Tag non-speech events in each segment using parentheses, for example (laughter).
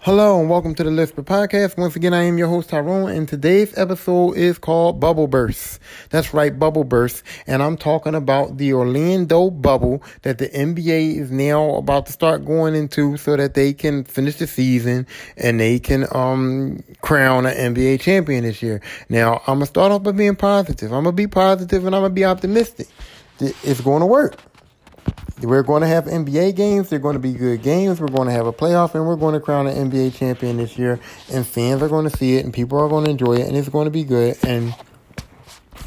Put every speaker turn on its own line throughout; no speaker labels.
Hello and welcome to the Lisper Podcast. Once again, I am your host Tyrone, and today's episode is called Bubble Burst. That's right, Bubble Burst. And I'm talking about the Orlando bubble that the NBA is now about to start going into so that they can finish the season and they can um crown an NBA champion this year. Now, I'm gonna start off by being positive. I'm gonna be positive and I'm gonna be optimistic. It's going to work. We're going to have NBA games. They're going to be good games. We're going to have a playoff, and we're going to crown an NBA champion this year. And fans are going to see it, and people are going to enjoy it, and it's going to be good, and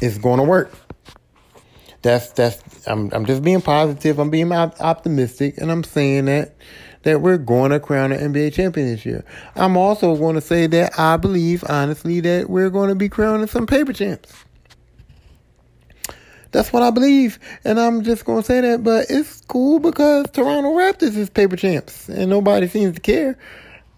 it's going to work. That's that's. I'm I'm just being positive. I'm being optimistic, and I'm saying that that we're going to crown an NBA champion this year. I'm also going to say that I believe, honestly, that we're going to be crowning some paper champs. That's what I believe. And I'm just going to say that. But it's cool because Toronto Raptors is paper champs. And nobody seems to care.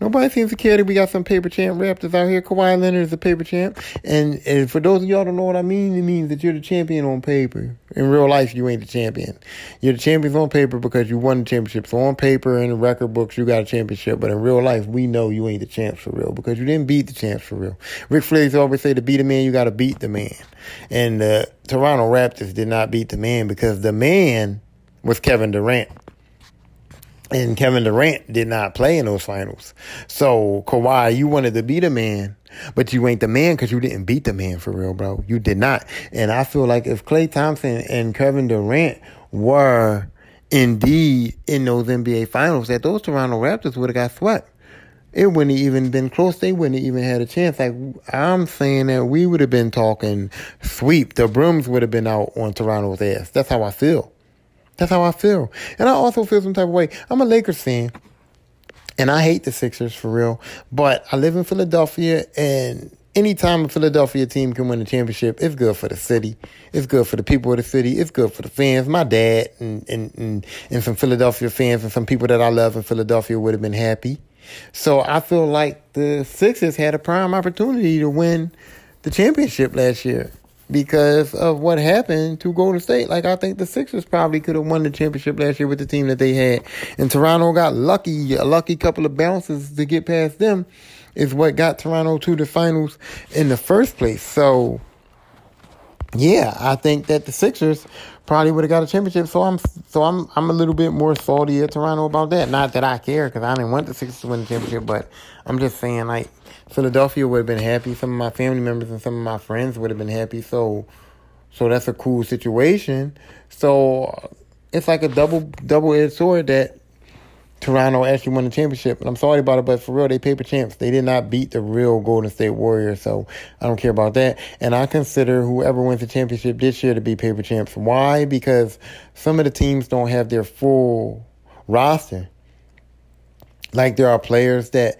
Nobody seems to care that we got some paper champ Raptors out here. Kawhi Leonard is a paper champ. And, and for those of y'all don't know what I mean, it means that you're the champion on paper. In real life, you ain't the champion. You're the champions on paper because you won the championship. So on paper and the record books, you got a championship. But in real life, we know you ain't the champs for real because you didn't beat the champs for real. Ric Flair's always say to beat a man, you got to beat the man. And the Toronto Raptors did not beat the man because the man was Kevin Durant. And Kevin Durant did not play in those finals. So Kawhi, you wanted to be the man, but you ain't the man because you didn't beat the man for real, bro. You did not. And I feel like if Klay Thompson and Kevin Durant were indeed in those NBA finals, that those Toronto Raptors would have got swept. It wouldn't even been close. They wouldn't even had a chance. Like I'm saying that we would have been talking sweep. The brooms would have been out on Toronto's ass. That's how I feel. That's how I feel. And I also feel some type of way. I'm a Lakers fan. And I hate the Sixers for real. But I live in Philadelphia and anytime a Philadelphia team can win a championship, it's good for the city. It's good for the people of the city. It's good for the fans. My dad and, and, and, and some Philadelphia fans and some people that I love in Philadelphia would have been happy. So I feel like the Sixers had a prime opportunity to win the championship last year because of what happened to Golden State. Like I think the Sixers probably could have won the championship last year with the team that they had. And Toronto got lucky, a lucky couple of bounces to get past them is what got Toronto to the finals in the first place. So yeah, I think that the Sixers probably would have got a championship. So I'm so I'm I'm a little bit more salty at Toronto about that. Not that I care because I didn't want the Sixers to win the championship, but I'm just saying like Philadelphia would have been happy. Some of my family members and some of my friends would have been happy. So so that's a cool situation. So it's like a double double edged sword that Toronto actually won the championship. And I'm sorry about it, but for real, they paper champs. They did not beat the real Golden State Warriors, so I don't care about that. And I consider whoever wins the championship this year to be paper champs. Why? Because some of the teams don't have their full roster. Like there are players that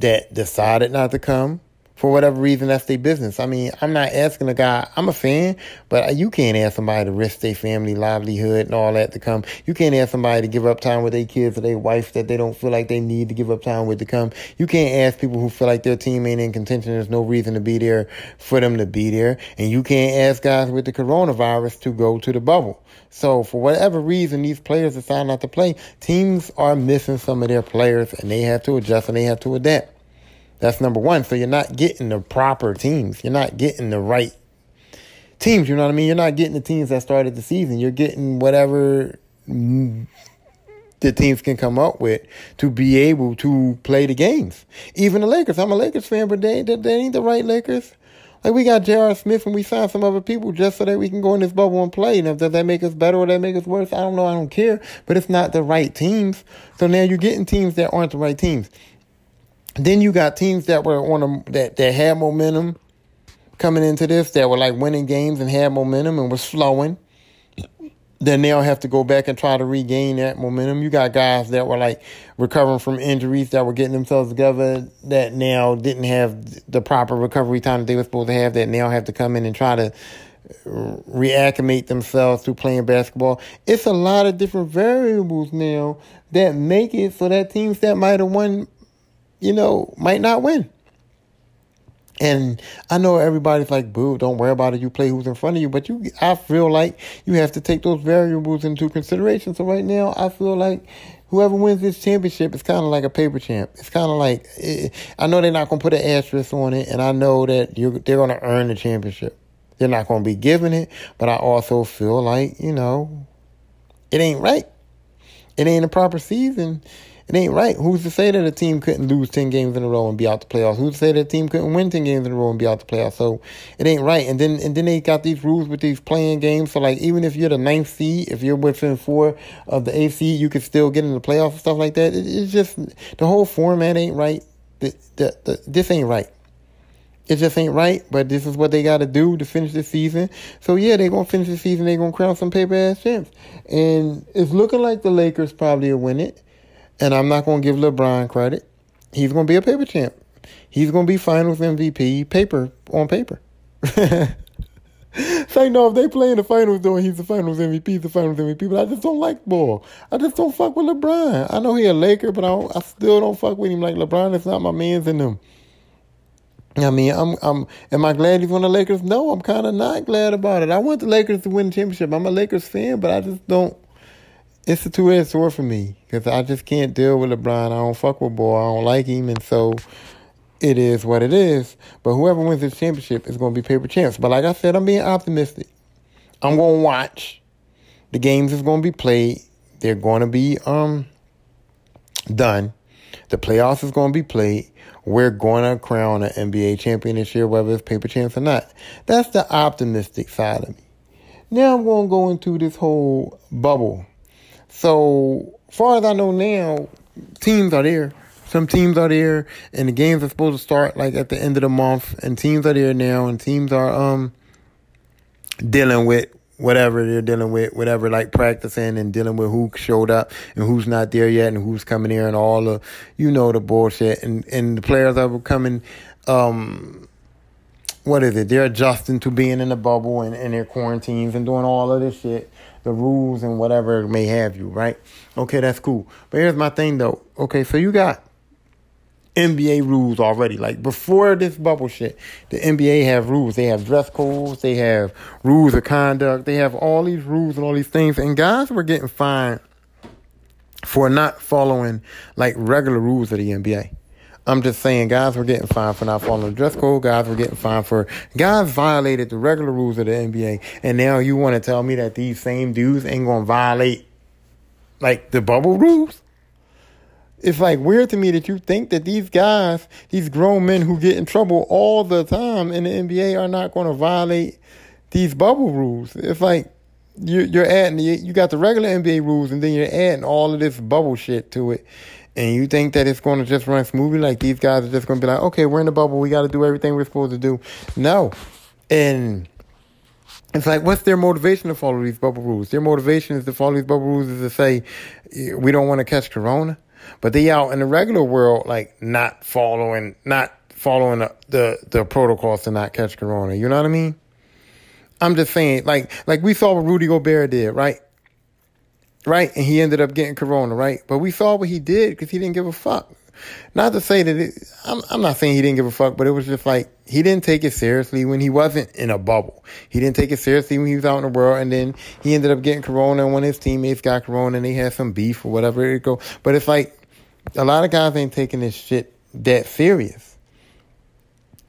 that decided not to come for whatever reason, that's their business. I mean, I'm not asking a guy, I'm a fan, but you can't ask somebody to risk their family livelihood and all that to come. You can't ask somebody to give up time with their kids or their wife that they don't feel like they need to give up time with to come. You can't ask people who feel like their team ain't in contention. There's no reason to be there for them to be there. And you can't ask guys with the coronavirus to go to the bubble. So for whatever reason, these players decide not to play. Teams are missing some of their players and they have to adjust and they have to adapt. That's number one. So you're not getting the proper teams. You're not getting the right teams. You know what I mean? You're not getting the teams that started the season. You're getting whatever the teams can come up with to be able to play the games. Even the Lakers. I'm a Lakers fan, but they, they, they ain't the right Lakers. Like we got J.R. Smith and we signed some other people just so that we can go in this bubble and play. And does that make us better or that make us worse? I don't know. I don't care. But it's not the right teams. So now you're getting teams that aren't the right teams. Then you got teams that were on a, that that had momentum coming into this that were like winning games and had momentum and was flowing. Then they'll have to go back and try to regain that momentum. You got guys that were like recovering from injuries that were getting themselves together that now didn't have the proper recovery time that they were supposed to have that now have to come in and try to reacclimate themselves to playing basketball. It's a lot of different variables now that make it so that teams that might have won you know, might not win. And I know everybody's like, boo, don't worry about it. You play who's in front of you. But you, I feel like you have to take those variables into consideration. So right now, I feel like whoever wins this championship is kind of like a paper champ. It's kind of like it, I know they're not gonna put an asterisk on it, and I know that they're gonna earn the championship. They're not gonna be giving it, but I also feel like you know, it ain't right. It ain't a proper season. It ain't right. Who's to say that a team couldn't lose 10 games in a row and be out the playoffs? Who's to say that a team couldn't win 10 games in a row and be out the playoffs? So it ain't right. And then and then they got these rules with these play-in games. So like even if you're the ninth seed, if you're within four of the seed, you could still get in the playoffs and stuff like that. It, it's just the whole format ain't right. The, the, the, this ain't right. It just ain't right, but this is what they got to do to finish the season. So yeah, they're gonna finish the season. They're gonna crown some paper ass champs, and it's looking like the Lakers probably will win it. And I'm not going to give LeBron credit. He's going to be a paper champ. He's going to be finals MVP paper on paper. (laughs) Say no, if they play in the finals though, he's the finals MVP, the finals MVP. But I just don't like ball. I just don't fuck with LeBron. I know he a Laker, but I, I still don't fuck with him like LeBron. It's not my man's in them. I mean, I'm, I'm, am I glad he's on the Lakers? No, I'm kind of not glad about it. I want the Lakers to win the championship. I'm a Lakers fan, but I just don't it's a two edged sword for me because I just can't deal with LeBron. I don't fuck with boy. I don't like him, and so it is what it is. But whoever wins this championship is going to be paper champs. But like I said, I'm being optimistic. I'm going to watch. The games is going to be played. They're going to be um done. The playoffs is going to be played. We're going to crown an NBA champion this year, whether it's paper champs or not. That's the optimistic side of me. Now I'm going to go into this whole bubble so far as I know now, teams are there. Some teams are there, and the games are supposed to start like at the end of the month. And teams are there now, and teams are um dealing with whatever they're dealing with, whatever like practicing and dealing with who showed up and who's not there yet and who's coming here and all the you know the bullshit and and the players are becoming um what is it? They're adjusting to being in the bubble and, and their quarantines and doing all of this shit the rules and whatever may have you, right? Okay, that's cool. But here's my thing though. Okay, so you got NBA rules already. Like before this bubble shit, the NBA have rules. They have dress codes, they have rules of conduct, they have all these rules and all these things. And guys were getting fined for not following like regular rules of the NBA. I'm just saying, guys were getting fined for not following the dress code. Guys were getting fined for guys violated the regular rules of the NBA, and now you want to tell me that these same dudes ain't gonna violate like the bubble rules? It's like weird to me that you think that these guys, these grown men who get in trouble all the time in the NBA, are not going to violate these bubble rules. It's like you, you're adding, you got the regular NBA rules, and then you're adding all of this bubble shit to it and you think that it's going to just run smoothly, like these guys are just going to be like, okay, we're in the bubble, we got to do everything we're supposed to do. No. And it's like, what's their motivation to follow these bubble rules? Their motivation is to follow these bubble rules is to say, we don't want to catch corona. But they out in the regular world, like not following, not following the, the, the protocols to not catch corona. You know what I mean? I'm just saying, like, like we saw what Rudy Gobert did, right? Right? And he ended up getting corona, right? But we saw what he did because he didn't give a fuck. Not to say that it, I'm, I'm not saying he didn't give a fuck, but it was just like he didn't take it seriously when he wasn't in a bubble. He didn't take it seriously when he was out in the world, and then he ended up getting corona. And when his teammates got corona, and they had some beef or whatever it go. But it's like a lot of guys ain't taking this shit that serious.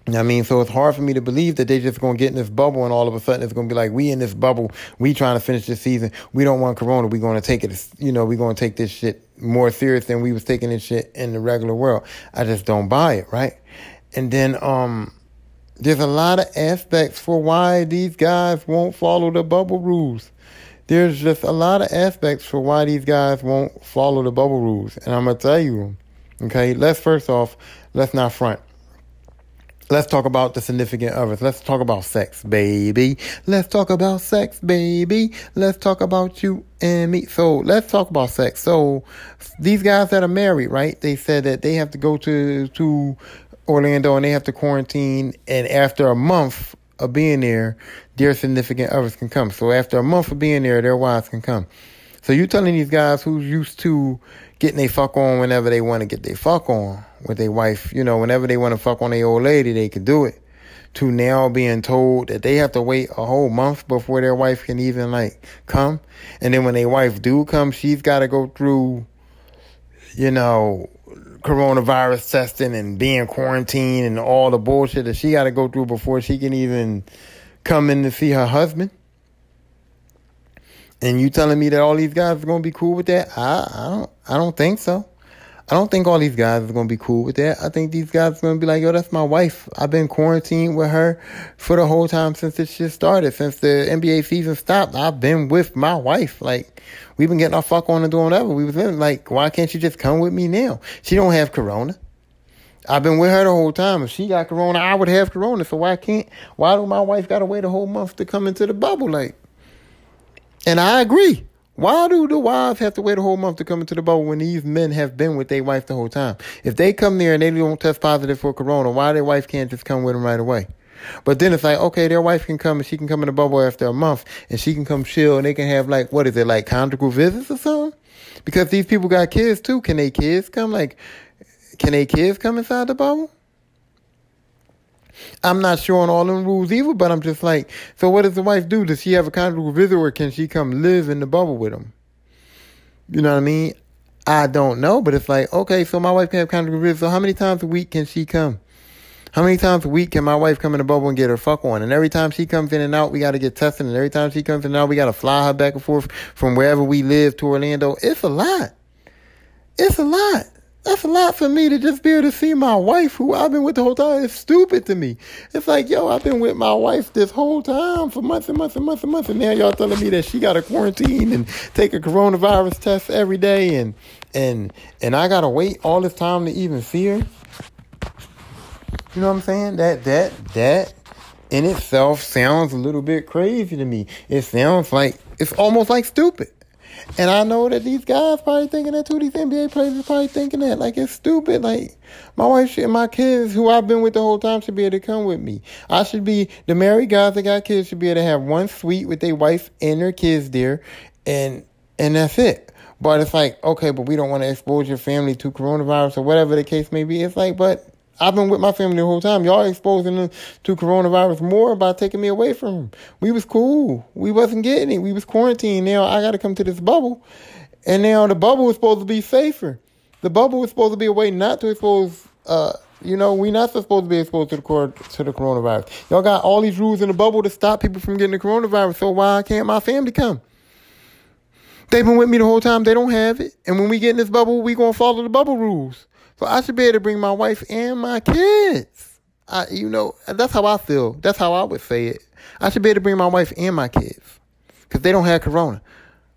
I mean, so it's hard for me to believe that they're just gonna get in this bubble and all of a sudden it's gonna be like, we in this bubble, we trying to finish this season, we don't want Corona, we gonna take it, you know, we gonna take this shit more serious than we was taking this shit in the regular world. I just don't buy it, right? And then, um, there's a lot of aspects for why these guys won't follow the bubble rules. There's just a lot of aspects for why these guys won't follow the bubble rules. And I'm gonna tell you, okay, let's first off, let's not front Let's talk about the significant others. Let's talk about sex, baby. Let's talk about sex, baby. Let's talk about you and me. So let's talk about sex. So these guys that are married, right? They said that they have to go to to Orlando and they have to quarantine. And after a month of being there, their significant others can come. So after a month of being there, their wives can come. So you're telling these guys who's used to getting their fuck on whenever they want to get their fuck on with their wife. You know, whenever they want to fuck on their old lady, they can do it. To now being told that they have to wait a whole month before their wife can even like come. And then when their wife do come, she's got to go through you know, coronavirus testing and being quarantined and all the bullshit that she got to go through before she can even come in to see her husband. And you telling me that all these guys are gonna be cool with that? I, I don't I don't think so. I don't think all these guys are gonna be cool with that. I think these guys are gonna be like, yo, that's my wife. I've been quarantined with her for the whole time since this shit started. Since the NBA season stopped, I've been with my wife. Like, we've been getting our fuck on and doing whatever. We was in like, why can't you just come with me now? She don't have corona. I've been with her the whole time. If she got corona, I would have corona. So why can't why do my wife gotta wait a whole month to come into the bubble? Like and I agree. Why do the wives have to wait a whole month to come into the bubble when these men have been with their wife the whole time? If they come there and they don't test positive for corona, why their wife can't just come with them right away? But then it's like, okay, their wife can come and she can come in the bubble after a month and she can come chill and they can have like, what is it, like conjugal visits or something? Because these people got kids too. Can they kids come? Like, can they kids come inside the bubble? I'm not sure on all them rules either, but I'm just like, so what does the wife do? Does she have a conjugal visit or can she come live in the bubble with him? You know what I mean? I don't know, but it's like, okay, so my wife can have conjugal visit. So how many times a week can she come? How many times a week can my wife come in the bubble and get her fuck on? And every time she comes in and out, we got to get tested. And every time she comes in and out, we got to fly her back and forth from wherever we live to Orlando. It's a lot. It's a lot. That's a lot for me to just be able to see my wife, who I've been with the whole time. It's stupid to me. It's like, yo, I've been with my wife this whole time for months and months and months and months, and now y'all telling me that she got a quarantine and take a coronavirus test every day, and and and I gotta wait all this time to even see her. You know what I'm saying? That that that in itself sounds a little bit crazy to me. It sounds like it's almost like stupid. And I know that these guys probably thinking that too. These NBA players are probably thinking that. Like, it's stupid. Like, my wife and my kids, who I've been with the whole time, should be able to come with me. I should be, the married guys that got kids should be able to have one suite with their wife and their kids there. And, and that's it. But it's like, okay, but we don't want to expose your family to coronavirus or whatever the case may be. It's like, but I've been with my family the whole time. Y'all exposing them to coronavirus more by taking me away from them. We was cool. We wasn't getting it. We was quarantined. Now I got to come to this bubble. And now the bubble was supposed to be safer. The bubble was supposed to be a way not to expose, uh, you know, we not supposed to be exposed to the, cor- to the coronavirus. Y'all got all these rules in the bubble to stop people from getting the coronavirus. So why can't my family come? They've been with me the whole time. They don't have it. And when we get in this bubble, we to follow the bubble rules. So I should be able to bring my wife and my kids. I, you know, that's how I feel. That's how I would say it. I should be able to bring my wife and my kids because they don't have corona.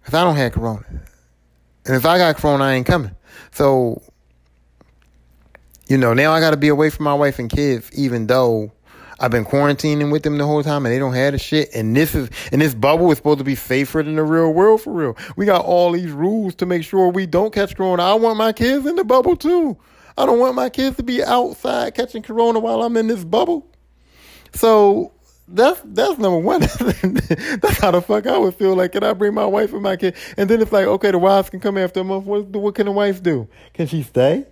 Because I don't have corona. And if I got corona, I ain't coming. So, you know, now I got to be away from my wife and kids, even though I've been quarantining with them the whole time and they don't have the shit. And this is, and this bubble is supposed to be safer than the real world for real. We got all these rules to make sure we don't catch corona. I want my kids in the bubble too. I don't want my kids to be outside catching corona while I'm in this bubble. So that's that's number one. (laughs) that's how the fuck I would feel like. Can I bring my wife and my kid? And then it's like, okay, the wives can come after a month. What what can the wife do? Can she stay?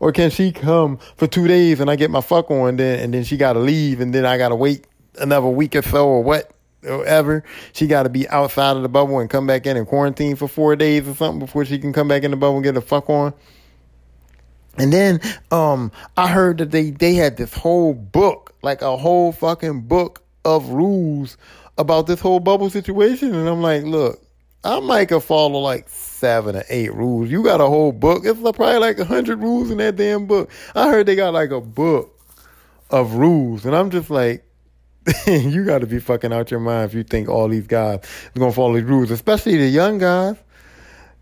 Or can she come for two days and I get my fuck on then and then she gotta leave and then I gotta wait another week or so or what Ever She gotta be outside of the bubble and come back in and quarantine for four days or something before she can come back in the bubble and get the fuck on. And then um I heard that they they had this whole book, like a whole fucking book of rules about this whole bubble situation. And I'm like, look, I might have follow like seven or eight rules. You got a whole book. It's probably like a hundred rules in that damn book. I heard they got like a book of rules. And I'm just like, (laughs) you got to be fucking out your mind if you think all these guys are to follow these rules, especially the young guys.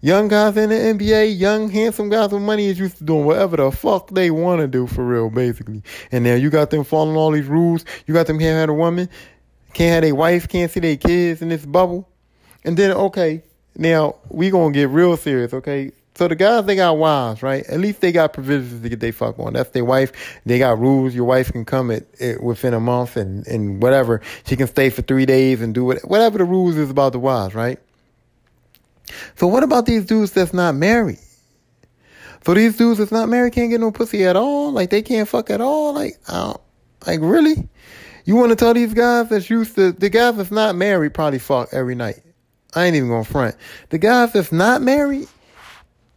Young guys in the NBA, young, handsome guys with money is used to doing whatever the fuck they want to do for real, basically. And now you got them following all these rules. You got them can't have a woman, can't have their wife, can't see their kids in this bubble. And then, okay, now we gonna get real serious, okay? So the guys, they got wives, right? At least they got provisions to get their fuck on. That's their wife. They got rules. Your wife can come at, at, within a month and, and whatever. She can stay for three days and do it. Whatever the rules is about the wives, right? So what about these dudes that's not married? So these dudes that's not married can't get no pussy at all? Like they can't fuck at all? Like, like really? You want to tell these guys that's used to, the guys that's not married probably fuck every night. I ain't even gonna front. The guys that's not married,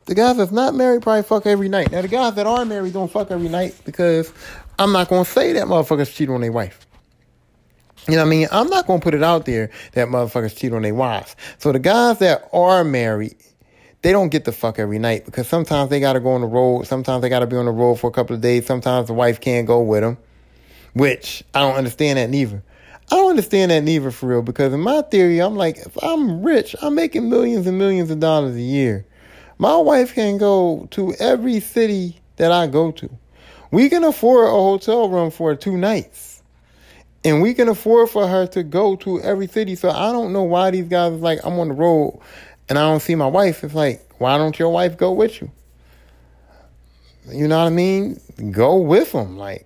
The guys that's not married probably fuck every night. Now the guys that are married don't fuck every night because I'm not gonna say that motherfuckers cheat on their wife. You know what I mean? I'm not gonna put it out there that motherfuckers cheat on their wives. So the guys that are married, they don't get the fuck every night because sometimes they gotta go on the road. Sometimes they gotta be on the road for a couple of days. Sometimes the wife can't go with them, which I don't understand that neither. I don't understand that neither for real because in my theory, I'm like, if I'm rich, I'm making millions and millions of dollars a year. My wife can go to every city that I go to. We can afford a hotel room for two nights. And we can afford for her to go to every city. So I don't know why these guys like, I'm on the road and I don't see my wife. It's like, why don't your wife go with you? You know what I mean? Go with them. Like,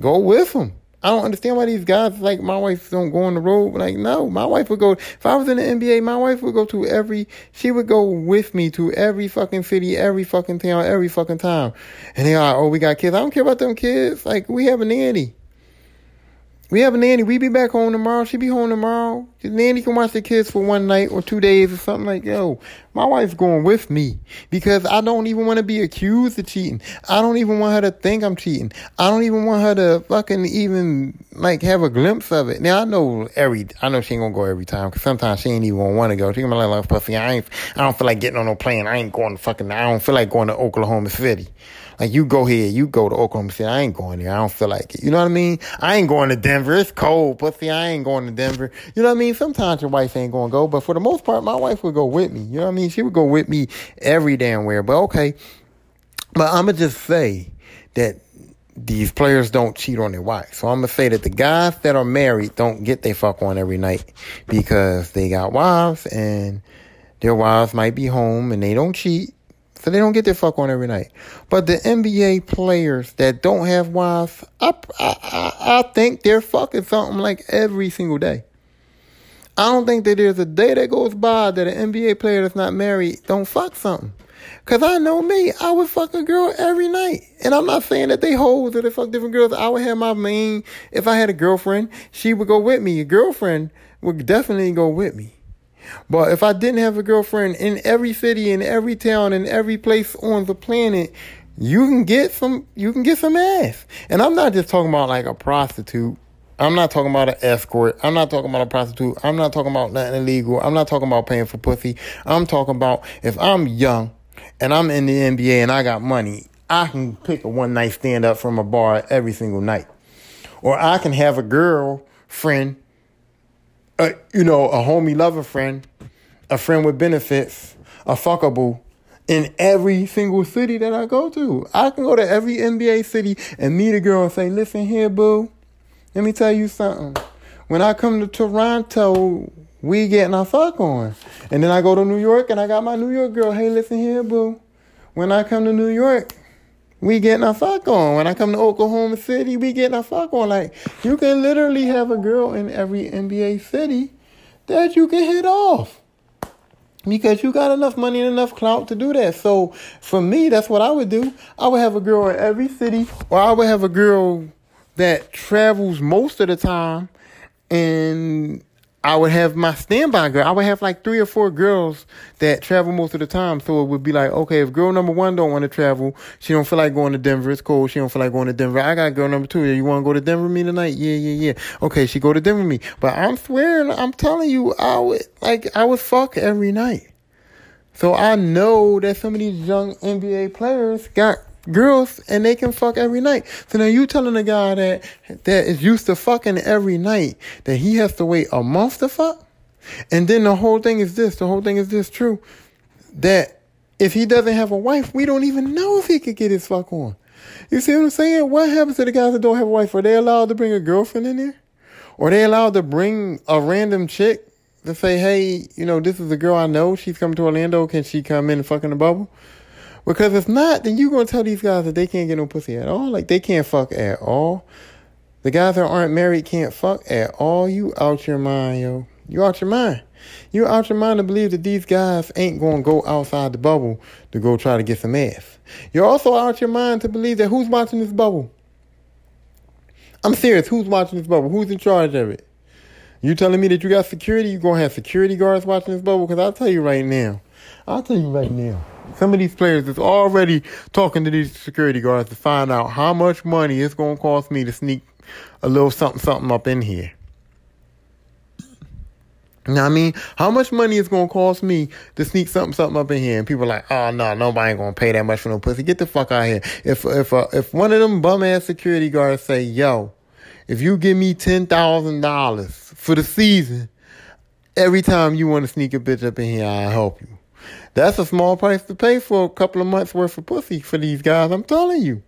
go with them. I don't understand why these guys like my wife don't go on the road. Like, no, my wife would go. If I was in the NBA, my wife would go to every. She would go with me to every fucking city, every fucking town, every fucking time. And they are, oh, we got kids. I don't care about them kids. Like, we have a nanny. We have a nanny. We be back home tomorrow. She be home tomorrow. The nanny can watch the kids for one night or two days or something like, yo, my wife's going with me because I don't even want to be accused of cheating. I don't even want her to think I'm cheating. I don't even want her to fucking even like have a glimpse of it. Now I know every, I know she ain't gonna go every time because sometimes she ain't even want to go. She gonna be like, pussy, I ain't, I don't feel like getting on no plane. I ain't going to fucking, I don't feel like going to Oklahoma City. Like you go here, you go to Oklahoma City. I ain't going there. I don't feel like it. You know what I mean? I ain't going to Denver. It's cold, pussy. I ain't going to Denver. You know what I mean? Sometimes your wife ain't gonna go, but for the most part, my wife would go with me. You know what I mean? She would go with me every damn where. But okay. But I'ma just say that these players don't cheat on their wives. So I'm gonna say that the guys that are married don't get their fuck on every night because they got wives and their wives might be home and they don't cheat so they don't get their fuck on every night. But the NBA players that don't have wives, I, I, I think they're fucking something like every single day. I don't think that there's a day that goes by that an NBA player that's not married don't fuck something. Cause I know me, I would fuck a girl every night. And I'm not saying that they hoes or they fuck different girls. I would have my main, if I had a girlfriend, she would go with me. A girlfriend would definitely go with me. But if I didn't have a girlfriend in every city, in every town, in every place on the planet, you can get some you can get some ass. And I'm not just talking about like a prostitute. I'm not talking about an escort. I'm not talking about a prostitute. I'm not talking about nothing illegal. I'm not talking about paying for pussy. I'm talking about if I'm young and I'm in the NBA and I got money, I can pick a one night stand up from a bar every single night. Or I can have a girlfriend a, you know, a homie lover friend, a friend with benefits, a fuckable in every single city that I go to. I can go to every NBA city and meet a girl and say, listen here, boo, let me tell you something. When I come to Toronto, we getting our fuck on. And then I go to New York and I got my New York girl, hey, listen here, boo. When I come to New York, we getting our fuck on. When I come to Oklahoma City, we getting our fuck on. Like you can literally have a girl in every NBA city that you can hit off. Because you got enough money and enough clout to do that. So for me, that's what I would do. I would have a girl in every city, or I would have a girl that travels most of the time and I would have my standby girl. I would have like three or four girls that travel most of the time. So it would be like, okay, if girl number one don't want to travel, she don't feel like going to Denver. It's cold. She don't feel like going to Denver. I got girl number two. You want to go to Denver with me tonight? Yeah, yeah, yeah. Okay, she go to Denver with me. But I'm swearing, I'm telling you, I would like I would fuck every night. So I know that some of these young NBA players got girls and they can fuck every night. So now you telling a guy that that is used to fucking every night that he has to wait a month to fuck? And then the whole thing is this, the whole thing is this true. That if he doesn't have a wife, we don't even know if he could get his fuck on. You see what I'm saying? What happens to the guys that don't have a wife? Are they allowed to bring a girlfriend in there? Or they allowed to bring a random chick to say, hey, you know, this is a girl I know. She's coming to Orlando. Can she come in and fuck in the bubble? Because if not, then you're gonna tell these guys that they can't get no pussy at all. Like they can't fuck at all. The guys that aren't married can't fuck at all. You out your mind, yo. You out your mind. You out your mind to believe that these guys ain't gonna go outside the bubble to go try to get some ass. You're also out your mind to believe that who's watching this bubble? I'm serious. Who's watching this bubble? Who's in charge of it? You telling me that you got security? You gonna have security guards watching this bubble? Because I'll tell you right now. I'll tell you right now Some of these players is already talking to these security guards to find out how much money it's going to cost me to sneak a little something something up in here. Now I mean? How much money is gonna cost me to sneak something something up in here? And people are like, oh no, nobody ain't gonna pay that much for no pussy. Get the fuck out of here. If if uh, if one of them bum ass security guards say, yo, if you give me ten thousand dollars for the season, every time you want to sneak a bitch up in here, I'll help you. That's a small price to pay for a couple of months worth of pussy for these guys. I'm telling you.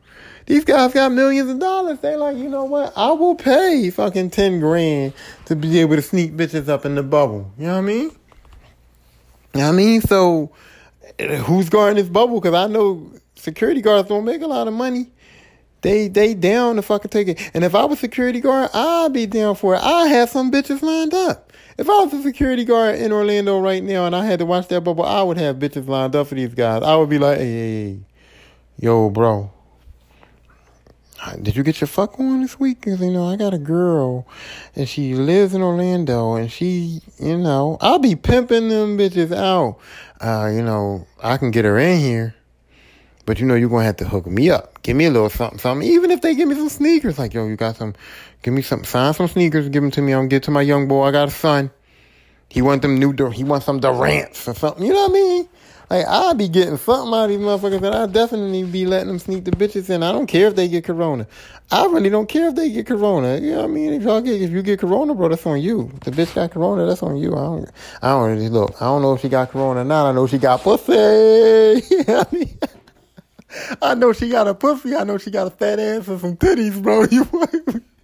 These guys got millions of dollars. They like, you know what? I will pay fucking 10 grand to be able to sneak bitches up in the bubble. You know what I mean? You know what I mean? So, who's guarding this bubble? Because I know security guards don't make a lot of money. They they down to fucking take it. And if I was security guard, I'd be down for it. I have some bitches lined up. If I was a security guard in Orlando right now and I had to watch that bubble, I would have bitches lined up for these guys. I would be like, hey, hey, hey. yo, bro, did you get your fuck on this week? Cause you know I got a girl, and she lives in Orlando, and she, you know, I'll be pimping them bitches out. Uh, you know, I can get her in here, but you know you're gonna have to hook me up. Give me a little something, something. Even if they give me some sneakers, like yo, you got some, give me some, sign some sneakers, give them to me. I'm get to my young boy. I got a son. He want them new, he wants some Durants or something. You know what I mean? Like I'll be getting something out of these motherfuckers, and I'll definitely be letting them sneak the bitches in. I don't care if they get corona. I really don't care if they get corona. You know what I mean? If y'all get if you get corona, bro, that's on you. If the bitch got corona, that's on you. I don't I don't really look. I don't know if she got corona or not. I know she got pussy. (laughs) you know I mean? I know she got a pussy. I know she got a fat ass and some titties, bro. You,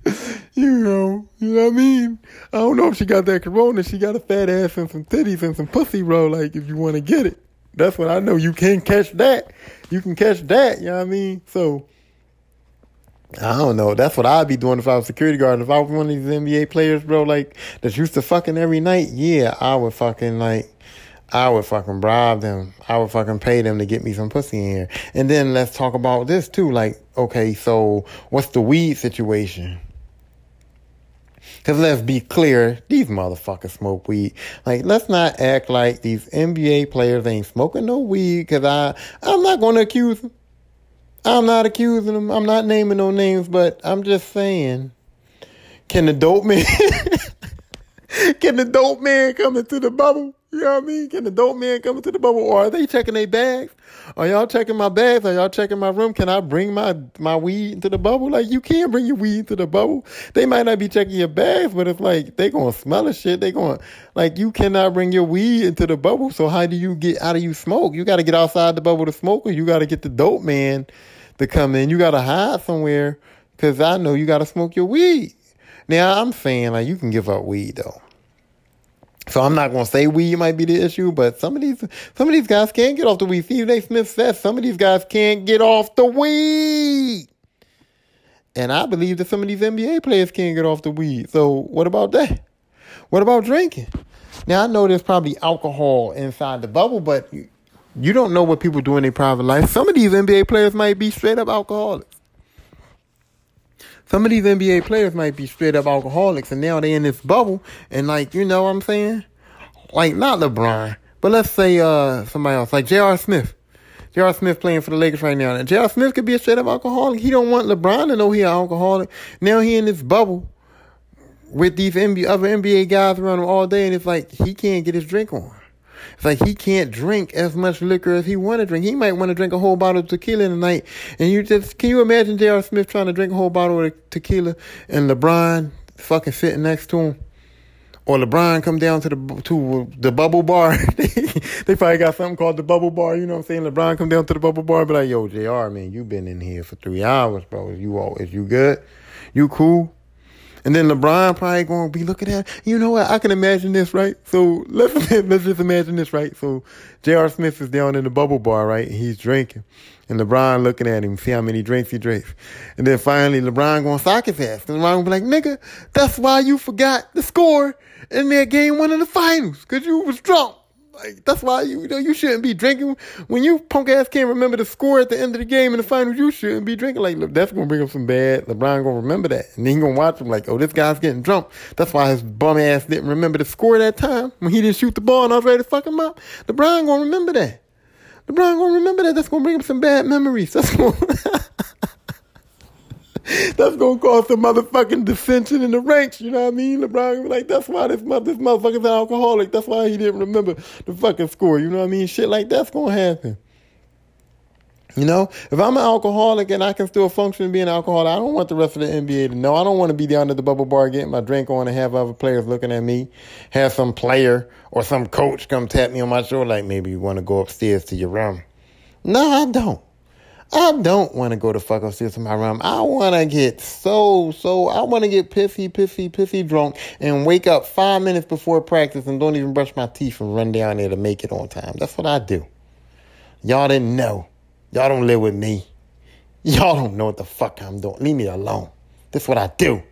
(laughs) you know, you know what I mean? I don't know if she got that corona. She got a fat ass and some titties and some pussy, bro. Like, if you want to get it. That's what I know. You can catch that. You can catch that. You know what I mean? So I don't know. That's what I'd be doing if I was security guard. If I was one of these NBA players, bro, like that used to fucking every night, yeah, I would fucking like I would fucking bribe them. I would fucking pay them to get me some pussy in here. And then let's talk about this too. Like, okay, so what's the weed situation? Cause let's be clear, these motherfuckers smoke weed. Like, let's not act like these NBA players ain't smoking no weed. Cause I, I'm not gonna accuse them. I'm not accusing them. I'm not naming no names, but I'm just saying, can the dope man, (laughs) can the dope man come into the bubble? You know what I mean? Can the dope man come into the bubble? Or are they checking their bags? Are y'all checking my bags? Are y'all checking my room? Can I bring my, my weed into the bubble? Like, you can't bring your weed into the bubble. They might not be checking your bags, but it's like, they gonna smell the shit. They gonna, like, you cannot bring your weed into the bubble. So how do you get, how do you smoke? You gotta get outside the bubble to smoke, or you gotta get the dope man to come in. You gotta hide somewhere, cause I know you gotta smoke your weed. Now, I'm saying, like, you can give up weed, though. So I'm not gonna say weed might be the issue, but some of these some of these guys can't get off the weed. Stephen A. Smith says some of these guys can't get off the weed. And I believe that some of these NBA players can't get off the weed. So what about that? What about drinking? Now I know there's probably alcohol inside the bubble, but you don't know what people do in their private life. Some of these NBA players might be straight up alcoholics. Some of these NBA players might be straight up alcoholics and now they're in this bubble and like, you know what I'm saying? Like not LeBron, but let's say uh somebody else, like J.R. Smith. J.R. Smith playing for the Lakers right now. And J.R. Smith could be a straight up alcoholic. He don't want LeBron to know he an alcoholic. Now he in this bubble with these NBA, other NBA guys around him all day and it's like he can't get his drink on. It's like he can't drink as much liquor as he want to drink. He might want to drink a whole bottle of tequila in a night. And you just, can you imagine J.R. Smith trying to drink a whole bottle of tequila and LeBron fucking sitting next to him? Or LeBron come down to the to the bubble bar. (laughs) they probably got something called the bubble bar. You know what I'm saying? LeBron come down to the bubble bar, be like, "Yo, J.R. Man, you been in here for three hours, bro. Is you all? Is you good? You cool? And then LeBron probably to be looking at, you know what? I can imagine this, right? So (laughs) let's let's just imagine this, right? So J.R. Smith is down in the bubble bar, right? He's drinking, and LeBron looking at him, see how many drinks he drinks, and then finally LeBron to sock his ass, and LeBron to be like, "Nigga, that's why you forgot the score in that game one of the finals, cause you was drunk." Like that's why you, you know you shouldn't be drinking when you punk ass can't remember the score at the end of the game in the finals. You shouldn't be drinking. Like look, that's gonna bring up some bad. LeBron gonna remember that, and then he gonna watch him like, oh, this guy's getting drunk. That's why his bum ass didn't remember the score that time when he didn't shoot the ball and I was ready to fuck him up. LeBron gonna remember that. LeBron gonna remember that. That's gonna bring up some bad memories. That's gonna (laughs) (laughs) (laughs) That's gonna cause some motherfucking dissension in the ranks, you know what I mean? LeBron be like, that's why this, this motherfucker's an alcoholic. That's why he didn't remember the fucking score, you know what I mean? Shit like that's gonna happen. You know, if I'm an alcoholic and I can still function and be an alcoholic, I don't want the rest of the NBA to know. I don't want to be down at the bubble bar getting my drink on and have other players looking at me. Have some player or some coach come tap me on my shoulder like maybe you want to go upstairs to your room. No, I don't. I don't want to go to fuck upstairs to my room. I want to get so, so, I want to get pissy, pissy, pissy drunk and wake up five minutes before practice and don't even brush my teeth and run down there to make it on time. That's what I do. Y'all didn't know. Y'all don't live with me. Y'all don't know what the fuck I'm doing. Leave me alone. That's what I do.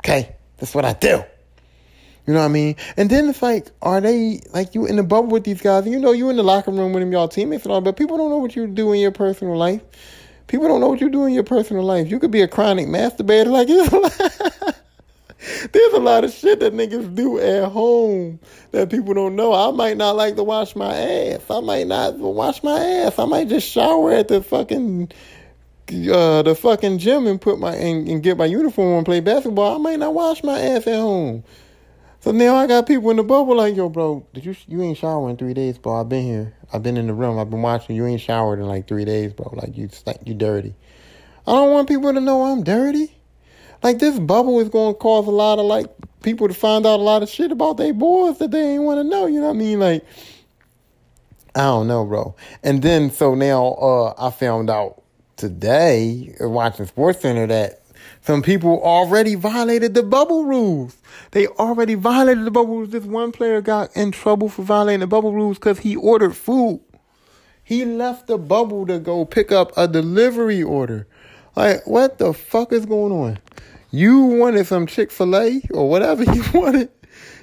Okay? That's what I do. You know what I mean? And then it's like, are they like you in the bubble with these guys? You know, you in the locker room with them, y'all teammates and all, but people don't know what you do in your personal life. People don't know what you do in your personal life. You could be a chronic masturbator, like (laughs) there's a lot of shit that niggas do at home that people don't know. I might not like to wash my ass. I might not wash my ass. I might just shower at the fucking uh, the fucking gym and put my and, and get my uniform and play basketball. I might not wash my ass at home. So now I got people in the bubble like, yo, bro, did you you ain't showered in three days, bro? I've been here. I've been in the room. I've been watching. You ain't showered in like three days, bro. Like you, like you dirty. I don't want people to know I'm dirty. Like this bubble is going to cause a lot of like people to find out a lot of shit about their boys that they ain't want to know. You know what I mean? Like I don't know, bro. And then so now uh, I found out today watching SportsCenter that some people already violated the bubble rules. They already violated the bubble rules. This one player got in trouble for violating the bubble rules because he ordered food. He left the bubble to go pick up a delivery order. Like, what the fuck is going on? You wanted some Chick-fil-A or whatever (laughs) you wanted.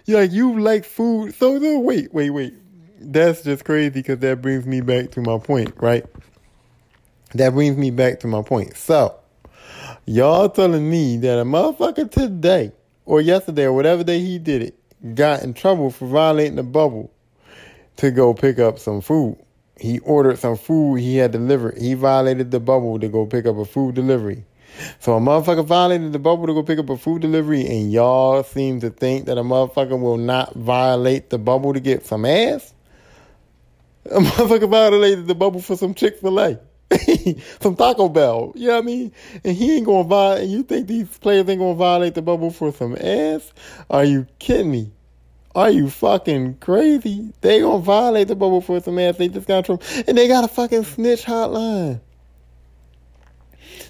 you like, you like food. So, so wait, wait, wait. That's just crazy because that brings me back to my point, right? That brings me back to my point. So, y'all telling me that a motherfucker today or yesterday or whatever day he did it got in trouble for violating the bubble to go pick up some food. He ordered some food he had delivered. He violated the bubble to go pick up a food delivery. So a motherfucker violated the bubble to go pick up a food delivery, and y'all seem to think that a motherfucker will not violate the bubble to get some ass. A (laughs) motherfucker violated the bubble for some Chick-fil-A, (laughs) some Taco Bell. You know what I mean? And he ain't gonna violate. And you think these players ain't gonna violate the bubble for some ass? Are you kidding me? Are you fucking crazy? They gonna violate the bubble for some ass. They just got trouble, and they got a fucking snitch hotline.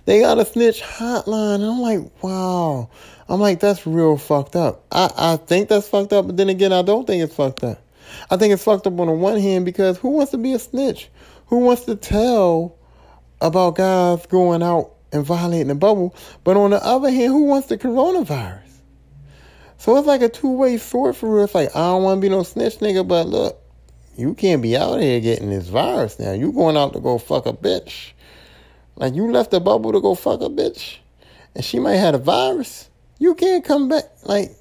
They got a snitch hotline. And I'm like, wow. I'm like, that's real fucked up. I, I think that's fucked up, but then again, I don't think it's fucked up. I think it's fucked up on the one hand because who wants to be a snitch? Who wants to tell about guys going out and violating the bubble? But on the other hand, who wants the coronavirus? So it's like a two way sword for real. It's like, I don't want to be no snitch nigga, but look, you can't be out here getting this virus now. You going out to go fuck a bitch. Like you left the bubble to go fuck a bitch, and she might have a virus. You can't come back. Like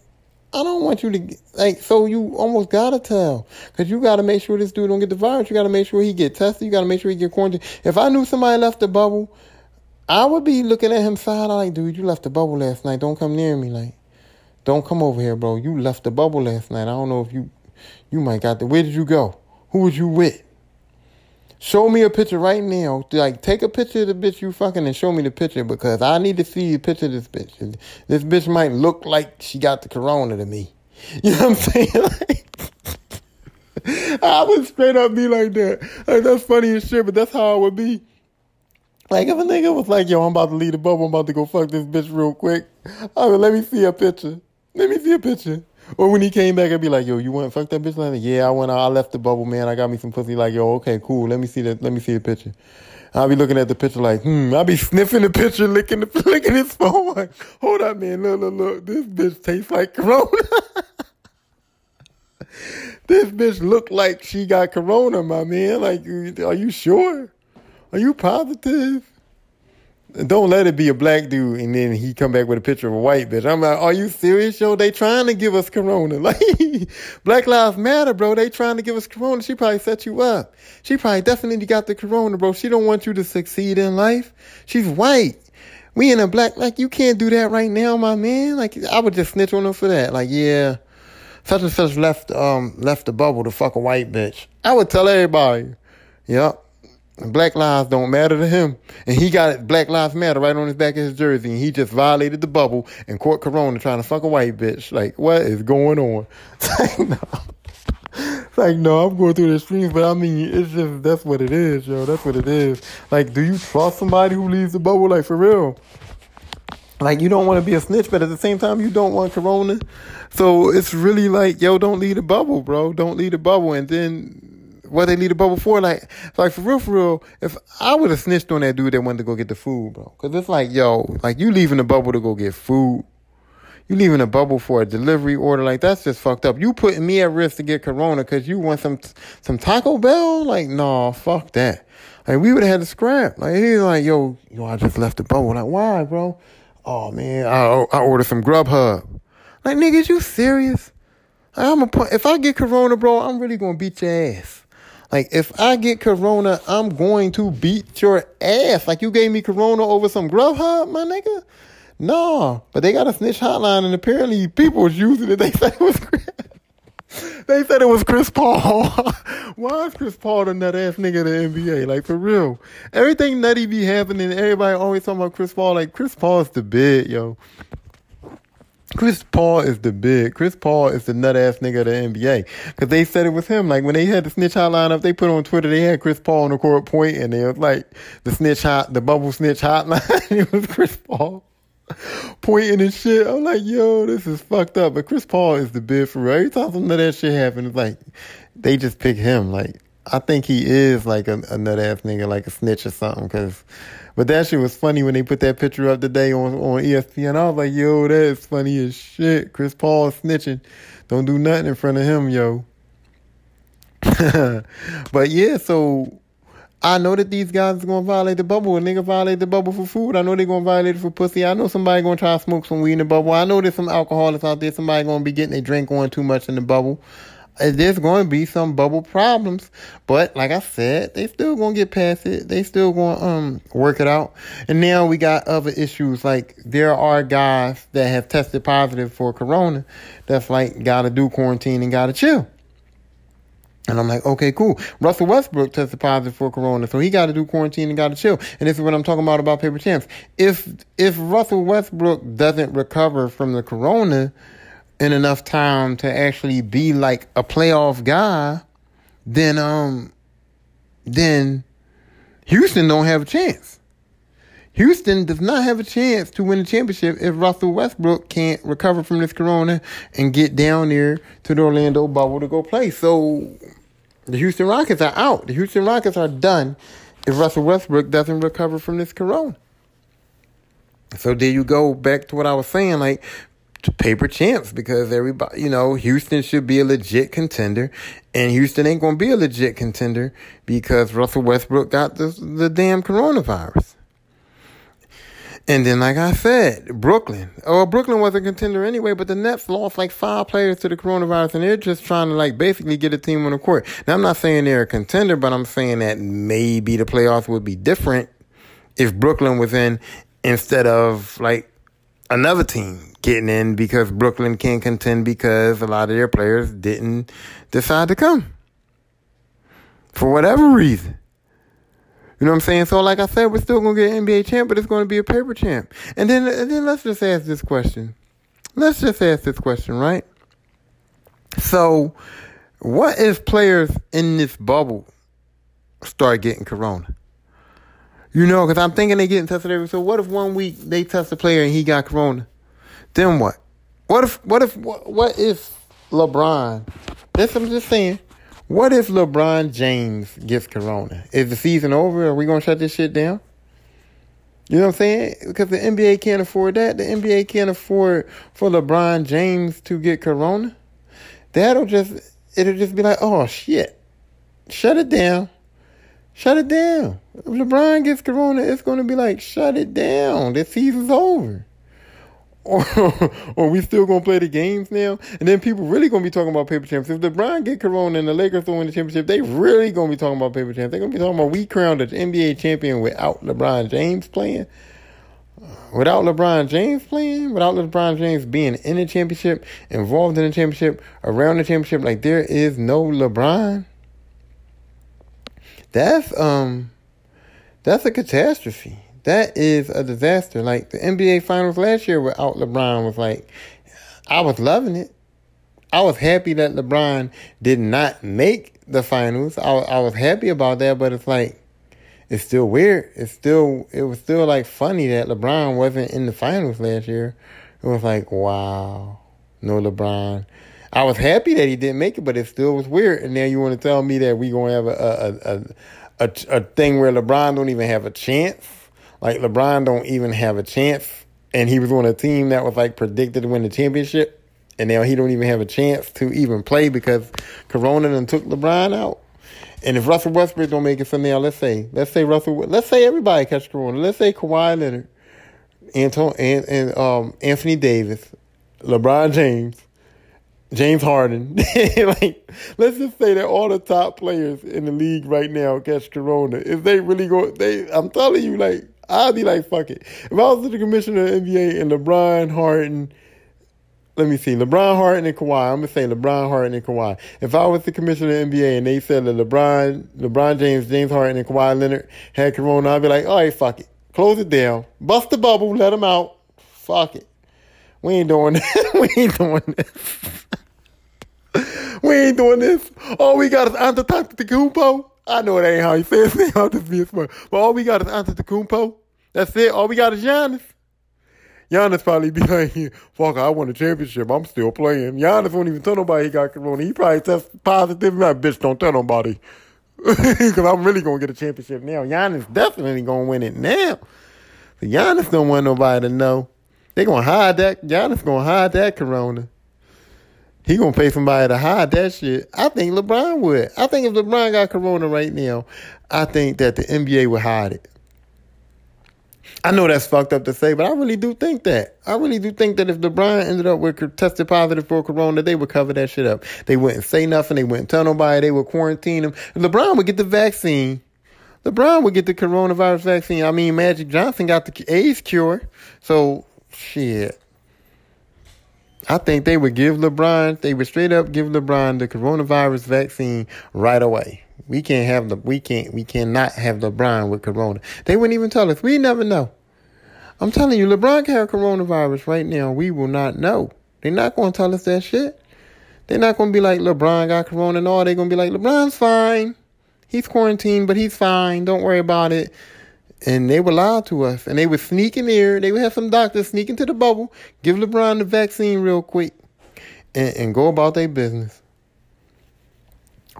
I don't want you to like. So you almost gotta tell, cause you gotta make sure this dude don't get the virus. You gotta make sure he get tested. You gotta make sure he get quarantined. If I knew somebody left the bubble, I would be looking at him side eye like, dude, you left the bubble last night. Don't come near me. Like, don't come over here, bro. You left the bubble last night. I don't know if you, you might got the. Where did you go? Who was you with? Show me a picture right now. Like, take a picture of the bitch you fucking and show me the picture because I need to see a picture of this bitch. This bitch might look like she got the corona to me. (laughs) You know what I'm saying? (laughs) Like, (laughs) I would straight up be like that. Like, that's funny as shit, but that's how I would be. Like, if a nigga was like, yo, I'm about to leave the bubble, I'm about to go fuck this bitch real quick. I would let me see a picture. Let me see a picture. Or when he came back, I'd be like, "Yo, you want to fuck that bitch?" Like, yeah, I went. I left the bubble, man. I got me some pussy. Like, yo, okay, cool. Let me see that. Let me see the picture. I'll be looking at the picture like, hmm. I'll be sniffing the picture, licking the (laughs) licking his phone. Like, hold up, man. Look, look, look. This bitch tastes like Corona. (laughs) this bitch look like she got Corona, my man. Like, are you sure? Are you positive? Don't let it be a black dude and then he come back with a picture of a white bitch. I'm like, are you serious, yo? They trying to give us corona. (laughs) Like, Black Lives Matter, bro. They trying to give us corona. She probably set you up. She probably definitely got the corona, bro. She don't want you to succeed in life. She's white. We in a black, like, you can't do that right now, my man. Like, I would just snitch on them for that. Like, yeah, such and such left, um, left the bubble to fuck a white bitch. I would tell everybody. Yep. Black lives don't matter to him. And he got Black Lives Matter right on his back of his jersey. And he just violated the bubble and caught Corona trying to fuck a white bitch. Like, what is going on? (laughs) It's like, no. It's like, no, I'm going through the streams, but I mean, it's just, that's what it is, yo. That's what it is. Like, do you trust somebody who leaves the bubble? Like, for real. Like, you don't want to be a snitch, but at the same time, you don't want Corona. So it's really like, yo, don't leave the bubble, bro. Don't leave the bubble. And then what they need a bubble for. Like, like for real, for real, if I would have snitched on that dude that wanted to go get the food, bro. Cause it's like, yo, like you leaving the bubble to go get food. You leaving a bubble for a delivery order. Like, that's just fucked up. You putting me at risk to get corona cause you want some, some Taco Bell? Like, no, fuck that. Like, we would have had to scrap. Like, he's like, yo, yo, I just left the bubble. Like, why, bro? Oh, man, I, I ordered some Grubhub. Like, niggas, you serious? I'm a, if I get corona, bro, I'm really gonna beat your ass. Like, if I get corona, I'm going to beat your ass. Like, you gave me corona over some Grubhub, my nigga? No. But they got a snitch hotline, and apparently people was using it. (laughs) They said it was They said it was Chris Paul. (laughs) Why is Chris Paul the nut ass nigga in the NBA? Like, for real. Everything nutty be happening. Everybody always talking about Chris Paul. Like, Chris Paul is the big, yo. Chris Paul is the big. Chris Paul is the nut ass nigga of the NBA. Cause they said it was him. Like when they had the snitch hotline up, they put on Twitter, they had Chris Paul on the court point and it was like the snitch hot, the bubble snitch hotline. (laughs) it was Chris Paul pointing and shit. I'm like, yo, this is fucked up. But Chris Paul is the big for real. Every time some of that shit happens, it's like they just pick him. Like I think he is like a, a nut ass nigga, like a snitch or something. Cause but that shit was funny when they put that picture up today on, on ESPN. I was like, yo, that is funny as shit. Chris Paul snitching. Don't do nothing in front of him, yo. (laughs) but yeah, so I know that these guys are gonna violate the bubble. A nigga violate the bubble for food. I know they're gonna violate it for pussy. I know somebody gonna try to smoke some weed in the bubble. I know there's some alcoholics out there. Somebody gonna be getting a drink on too much in the bubble. There's going to be some bubble problems, but like I said, they still going to get past it. They still going to um work it out. And now we got other issues like there are guys that have tested positive for corona that's like got to do quarantine and got to chill. And I'm like, okay, cool. Russell Westbrook tested positive for corona, so he got to do quarantine and got to chill. And this is what I'm talking about about paper champs. If if Russell Westbrook doesn't recover from the corona, in enough time to actually be like a playoff guy, then um then Houston don't have a chance. Houston does not have a chance to win the championship if Russell Westbrook can't recover from this corona and get down there to the Orlando bubble to go play. So the Houston Rockets are out. The Houston Rockets are done if Russell Westbrook doesn't recover from this corona. So there you go back to what I was saying. Like paper champs because everybody, you know, Houston should be a legit contender, and Houston ain't gonna be a legit contender because Russell Westbrook got the the damn coronavirus. And then, like I said, Brooklyn. Oh, Brooklyn was a contender anyway, but the Nets lost like five players to the coronavirus, and they're just trying to like basically get a team on the court. Now, I'm not saying they're a contender, but I'm saying that maybe the playoffs would be different if Brooklyn was in instead of like another team getting in because Brooklyn can't contend because a lot of their players didn't decide to come for whatever reason. You know what I'm saying? So, like I said, we're still gonna get an NBA champ, but it's gonna be a paper champ. And then, and then let's just ask this question. Let's just ask this question, right? So, what if players in this bubble start getting corona? You know, because I'm thinking they getting tested every. So, what if one week they test a player and he got corona? Then what? What if what if what, what if LeBron? This I'm just saying. What if LeBron James gets corona? Is the season over? Are we gonna shut this shit down? You know what I'm saying? Because the NBA can't afford that. The NBA can't afford for LeBron James to get corona. That'll just it'll just be like, oh shit. Shut it down. Shut it down. If LeBron gets corona, it's to be like, shut it down. This season's over. (laughs) Or, we still gonna play the games now, and then people really gonna be talking about paper champs. If LeBron get Corona and the Lakers don't win the championship, they really gonna be talking about paper champs. They're gonna be talking about we crowned the NBA champion without LeBron James playing, without LeBron James playing, without LeBron James being in the championship, involved in the championship, around the championship. Like there is no LeBron. That's um, that's a catastrophe that is a disaster. Like the NBA Finals last year without LeBron was like, I was loving it. I was happy that LeBron did not make the finals. I, I was happy about that, but it's like, it's still weird. It's still, it was still like funny that LeBron wasn't in the finals last year. It was like, wow, no LeBron. I was happy that he didn't make it, but it still was weird. And now you want to tell me that we're gonna have a a, a a a thing where LeBron don't even have a chance? Like LeBron don't even have a chance, and he was on a team that was like predicted to win the championship, and now he don't even have a chance to even play because Corona and took LeBron out. And if Russell Westbrook don't make it, so now let's say, let's say Russell, let's say everybody catch Corona. Let's say Kawhi Leonard, Anton, and, and um, Anthony Davis, LeBron James, James Harden. (laughs) like, let's just say that all the top players in the league right now catch Corona. If they really go, they, I'm telling you, like, I'd be like, fuck it. If I was the commissioner of the NBA and LeBron Harden, let me see, LeBron Harden and Kawhi. I'm gonna say LeBron Harden and Kawhi. If I was the commissioner of the NBA and they said that LeBron, LeBron James, James Harden, and Kawhi Leonard had Corona, I'd be like, all right, fuck it, close it down, bust the bubble, let them out, fuck it. We ain't doing that. (laughs) we ain't doing this. (laughs) we ain't doing this. All we got is Antetokounmpo. I know it ain't how he says name. I'm just being smart. But all we got is Antetokounmpo. That's it. All we got is Giannis. Giannis probably be like, (laughs) fuck, I won a championship. I'm still playing. Giannis won't even tell nobody he got corona. He probably test positive. Like, bitch, don't tell nobody. (laughs) Because I'm really going to get a championship now. Giannis definitely going to win it now. So Giannis don't want nobody to know. They going to hide that. Giannis going to hide that corona. He gonna pay somebody to hide that shit. I think LeBron would. I think if LeBron got corona right now, I think that the NBA would hide it. I know that's fucked up to say, but I really do think that. I really do think that if LeBron ended up with tested positive for corona, they would cover that shit up. They wouldn't say nothing. They wouldn't tell nobody. They would quarantine him. LeBron would get the vaccine. LeBron would get the coronavirus vaccine. I mean, Magic Johnson got the AIDS cure. So, shit. I think they would give LeBron, they would straight up give LeBron the coronavirus vaccine right away. We can't have the, we can't, we cannot have LeBron with corona. They wouldn't even tell us. We never know. I'm telling you, LeBron can have coronavirus right now. We will not know. They're not going to tell us that shit. They're not going to be like LeBron got corona and all. They're going to be like, LeBron's fine. He's quarantined, but he's fine. Don't worry about it and they would lie to us, and they would sneak in there. They would have some doctors sneak into the bubble, give LeBron the vaccine real quick, and, and go about their business.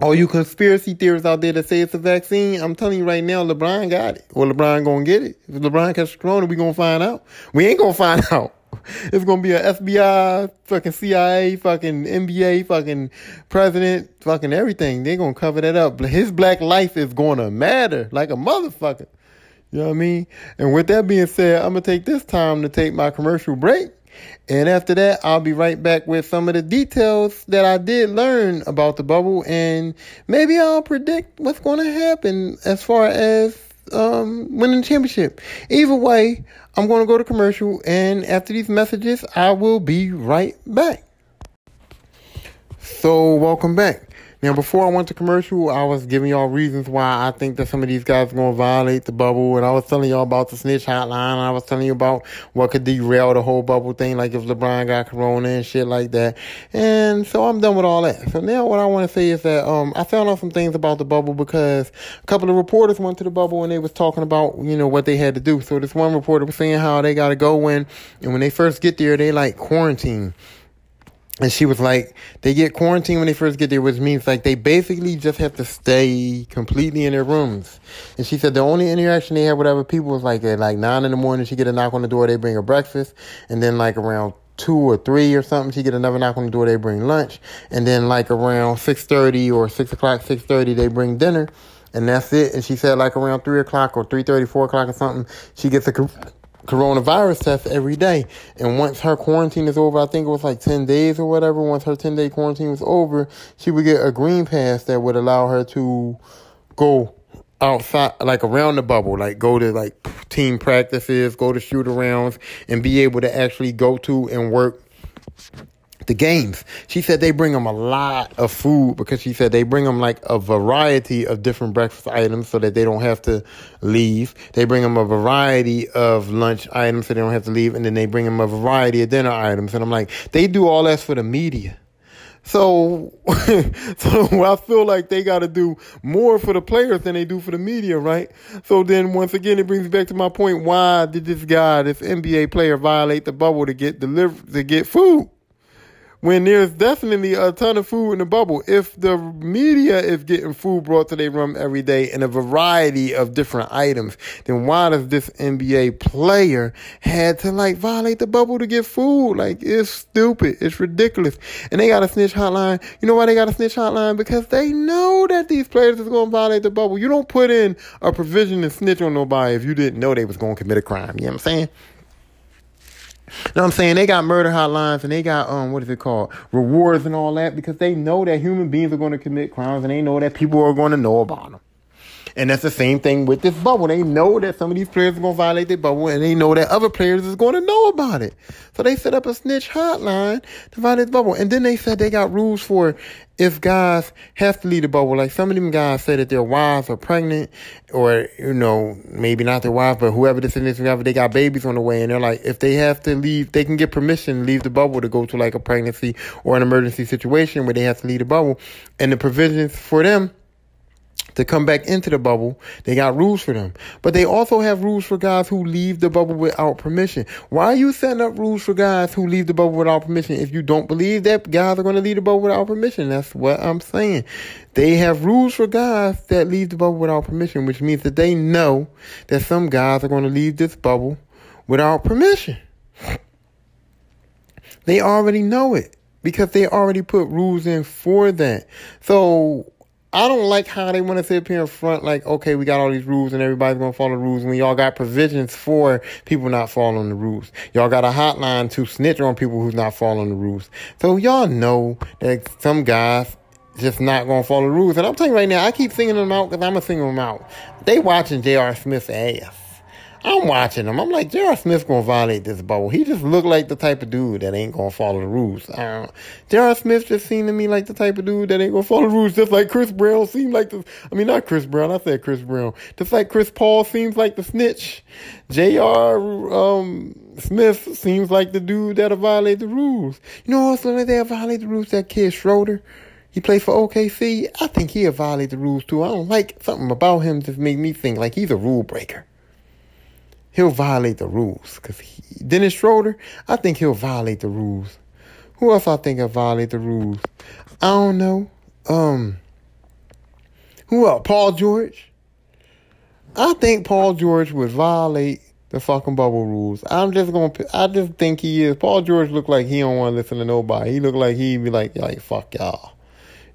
All you conspiracy theorists out there that say it's a vaccine, I'm telling you right now, LeBron got it. Or LeBron gonna get it. If LeBron catches corona, we gonna find out. We ain't gonna find (laughs) out. It's gonna be a FBI, fucking CIA, fucking NBA, fucking president, fucking everything. They're gonna cover that up. His black life is gonna matter like a motherfucker. You know what I mean? And with that being said, I'm going to take this time to take my commercial break. And after that, I'll be right back with some of the details that I did learn about the bubble. And maybe I'll predict what's going to happen as far as um, winning the championship. Either way, I'm going to go to commercial. And after these messages, I will be right back. So, welcome back. Now, before I went to commercial, I was giving y'all reasons why I think that some of these guys are going to violate the bubble. And I was telling y'all about the snitch hotline. I was telling you about what could derail the whole bubble thing, like if LeBron got corona and shit like that. And so I'm done with all that. So now what I want to say is that um, I found out some things about the bubble because a couple of reporters went to the bubble and they was talking about, you know, what they had to do. So this one reporter was saying how they got to go in. And when they first get there, they like quarantine. And she was like, they get quarantined when they first get there, which means like they basically just have to stay completely in their rooms. And she said the only interaction they have with other people was like at like nine in the morning, she get a knock on the door, they bring her breakfast. And then like around two or three or something, she get another knock on the door, they bring lunch. And then like around 6.30 or 6 o'clock, 6.30, they bring dinner. and that's it. And she said like around three o'clock or three thirty, four o'clock or something, she gets a coronavirus test every day. And once her quarantine is over, I think it was like 10 days or whatever, once her 10 day quarantine was over, she would get a green pass that would allow her to go outside, like around the bubble, like go to like team practices, go to shoot arounds, and be able to actually go to and work the games. She said they bring them a lot of food because she said they bring them like a variety of different breakfast items so that they don't have to leave. They bring them a variety of lunch items so they don't have to leave. And then they bring them a variety of dinner items. And I'm like, they do all that for the media. So, (laughs) so I feel like they got to do more for the players than they do for the media, right? So then once again, it brings back to my point. Why did this guy, this NBA player violate the bubble to get deliver, to get food? When there's definitely a ton of food in the bubble. If the media is getting food brought to their room every day in a variety of different items, then why does this NBA player had to like violate the bubble to get food? Like it's stupid. It's ridiculous. And they got a snitch hotline. You know why they got a snitch hotline? Because they know that these players is going to violate the bubble. You don't put in a provision to snitch on nobody if you didn't know they was going to commit a crime. You know what I'm saying? What I'm saying? They got murder hotlines and they got um what is it called? Rewards and all that because they know that human beings are going to commit crimes and they know that people are going to know about them. And that's the same thing with this bubble. They know that some of these players are going to violate the bubble and they know that other players is going to know about it. So they set up a snitch hotline to violate the bubble. And then they said they got rules for if guys have to leave the bubble. Like some of them guys say that their wives are pregnant or, you know, maybe not their wives, but whoever the significant other, they got babies on the way. And they're like, if they have to leave, they can get permission to leave the bubble to go to like a pregnancy or an emergency situation where they have to leave the bubble. And the provisions for them to come back into the bubble, they got rules for them. But they also have rules for guys who leave the bubble without permission. Why are you setting up rules for guys who leave the bubble without permission if you don't believe that guys are going to leave the bubble without permission? That's what I'm saying. They have rules for guys that leave the bubble without permission, which means that they know that some guys are going to leave this bubble without permission. They already know it because they already put rules in for that. So I don't like how they want to sit up here in front, like, okay, we got all these rules and everybody's going to follow the rules when y'all got provisions for people not following the rules. Y'all got a hotline to snitch on people who's not following the rules. So y'all know that some guys just not going to follow the rules. And I'm telling you right now, I keep singing them out because I'm going to sing them out. They watching J.R. Smith's ass. I'm watching him. I'm like, J.R. Smith's gonna violate this bubble. He just looked like the type of dude that ain't gonna follow the rules. J.R. Smith just seemed to me like the type of dude that ain't gonna follow the rules, just like Chris Brown seemed like the. I mean, not Chris Brown. I said Chris Brown. Just like Chris Paul seems like the snitch. J.R. Um, Smith seems like the dude that'll violate the rules. You know what's like they'll violate the rules? That kid Schroeder. He plays for OKC. I think he'll violate the rules too. I don't like something about him just make me think like he's a rule breaker he'll violate the rules. Cause he, Dennis Schroeder, I think he'll violate the rules. Who else I think will violate the rules? I don't know. Um, who else? Paul George. I think Paul George would violate the fucking bubble rules. I'm just gonna. I just think he is. Paul George look like he don't want to listen to nobody. He look like he'd be like, like fuck y'all.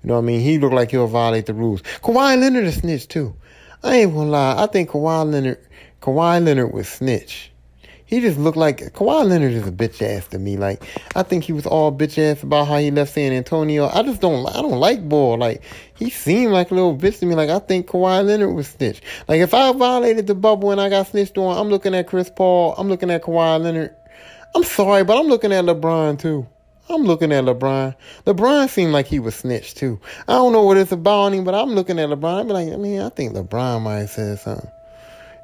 You know what I mean? He look like he'll violate the rules. Kawhi Leonard is snitch too. I ain't gonna lie. I think Kawhi Leonard Kawhi Leonard was snitch. He just looked like Kawhi Leonard is a bitch ass to me. Like I think he was all bitch ass about how he left San Antonio. I just don't I don't like Ball. Like he seemed like a little bitch to me. Like I think Kawhi Leonard was snitch. Like if I violated the bubble and I got snitched on, I'm looking at Chris Paul. I'm looking at Kawhi Leonard. I'm sorry, but I'm looking at LeBron too. I'm looking at LeBron. LeBron seemed like he was snitched too. I don't know what it's about him, but I'm looking at LeBron. I'm like, I mean, I think LeBron might have said something.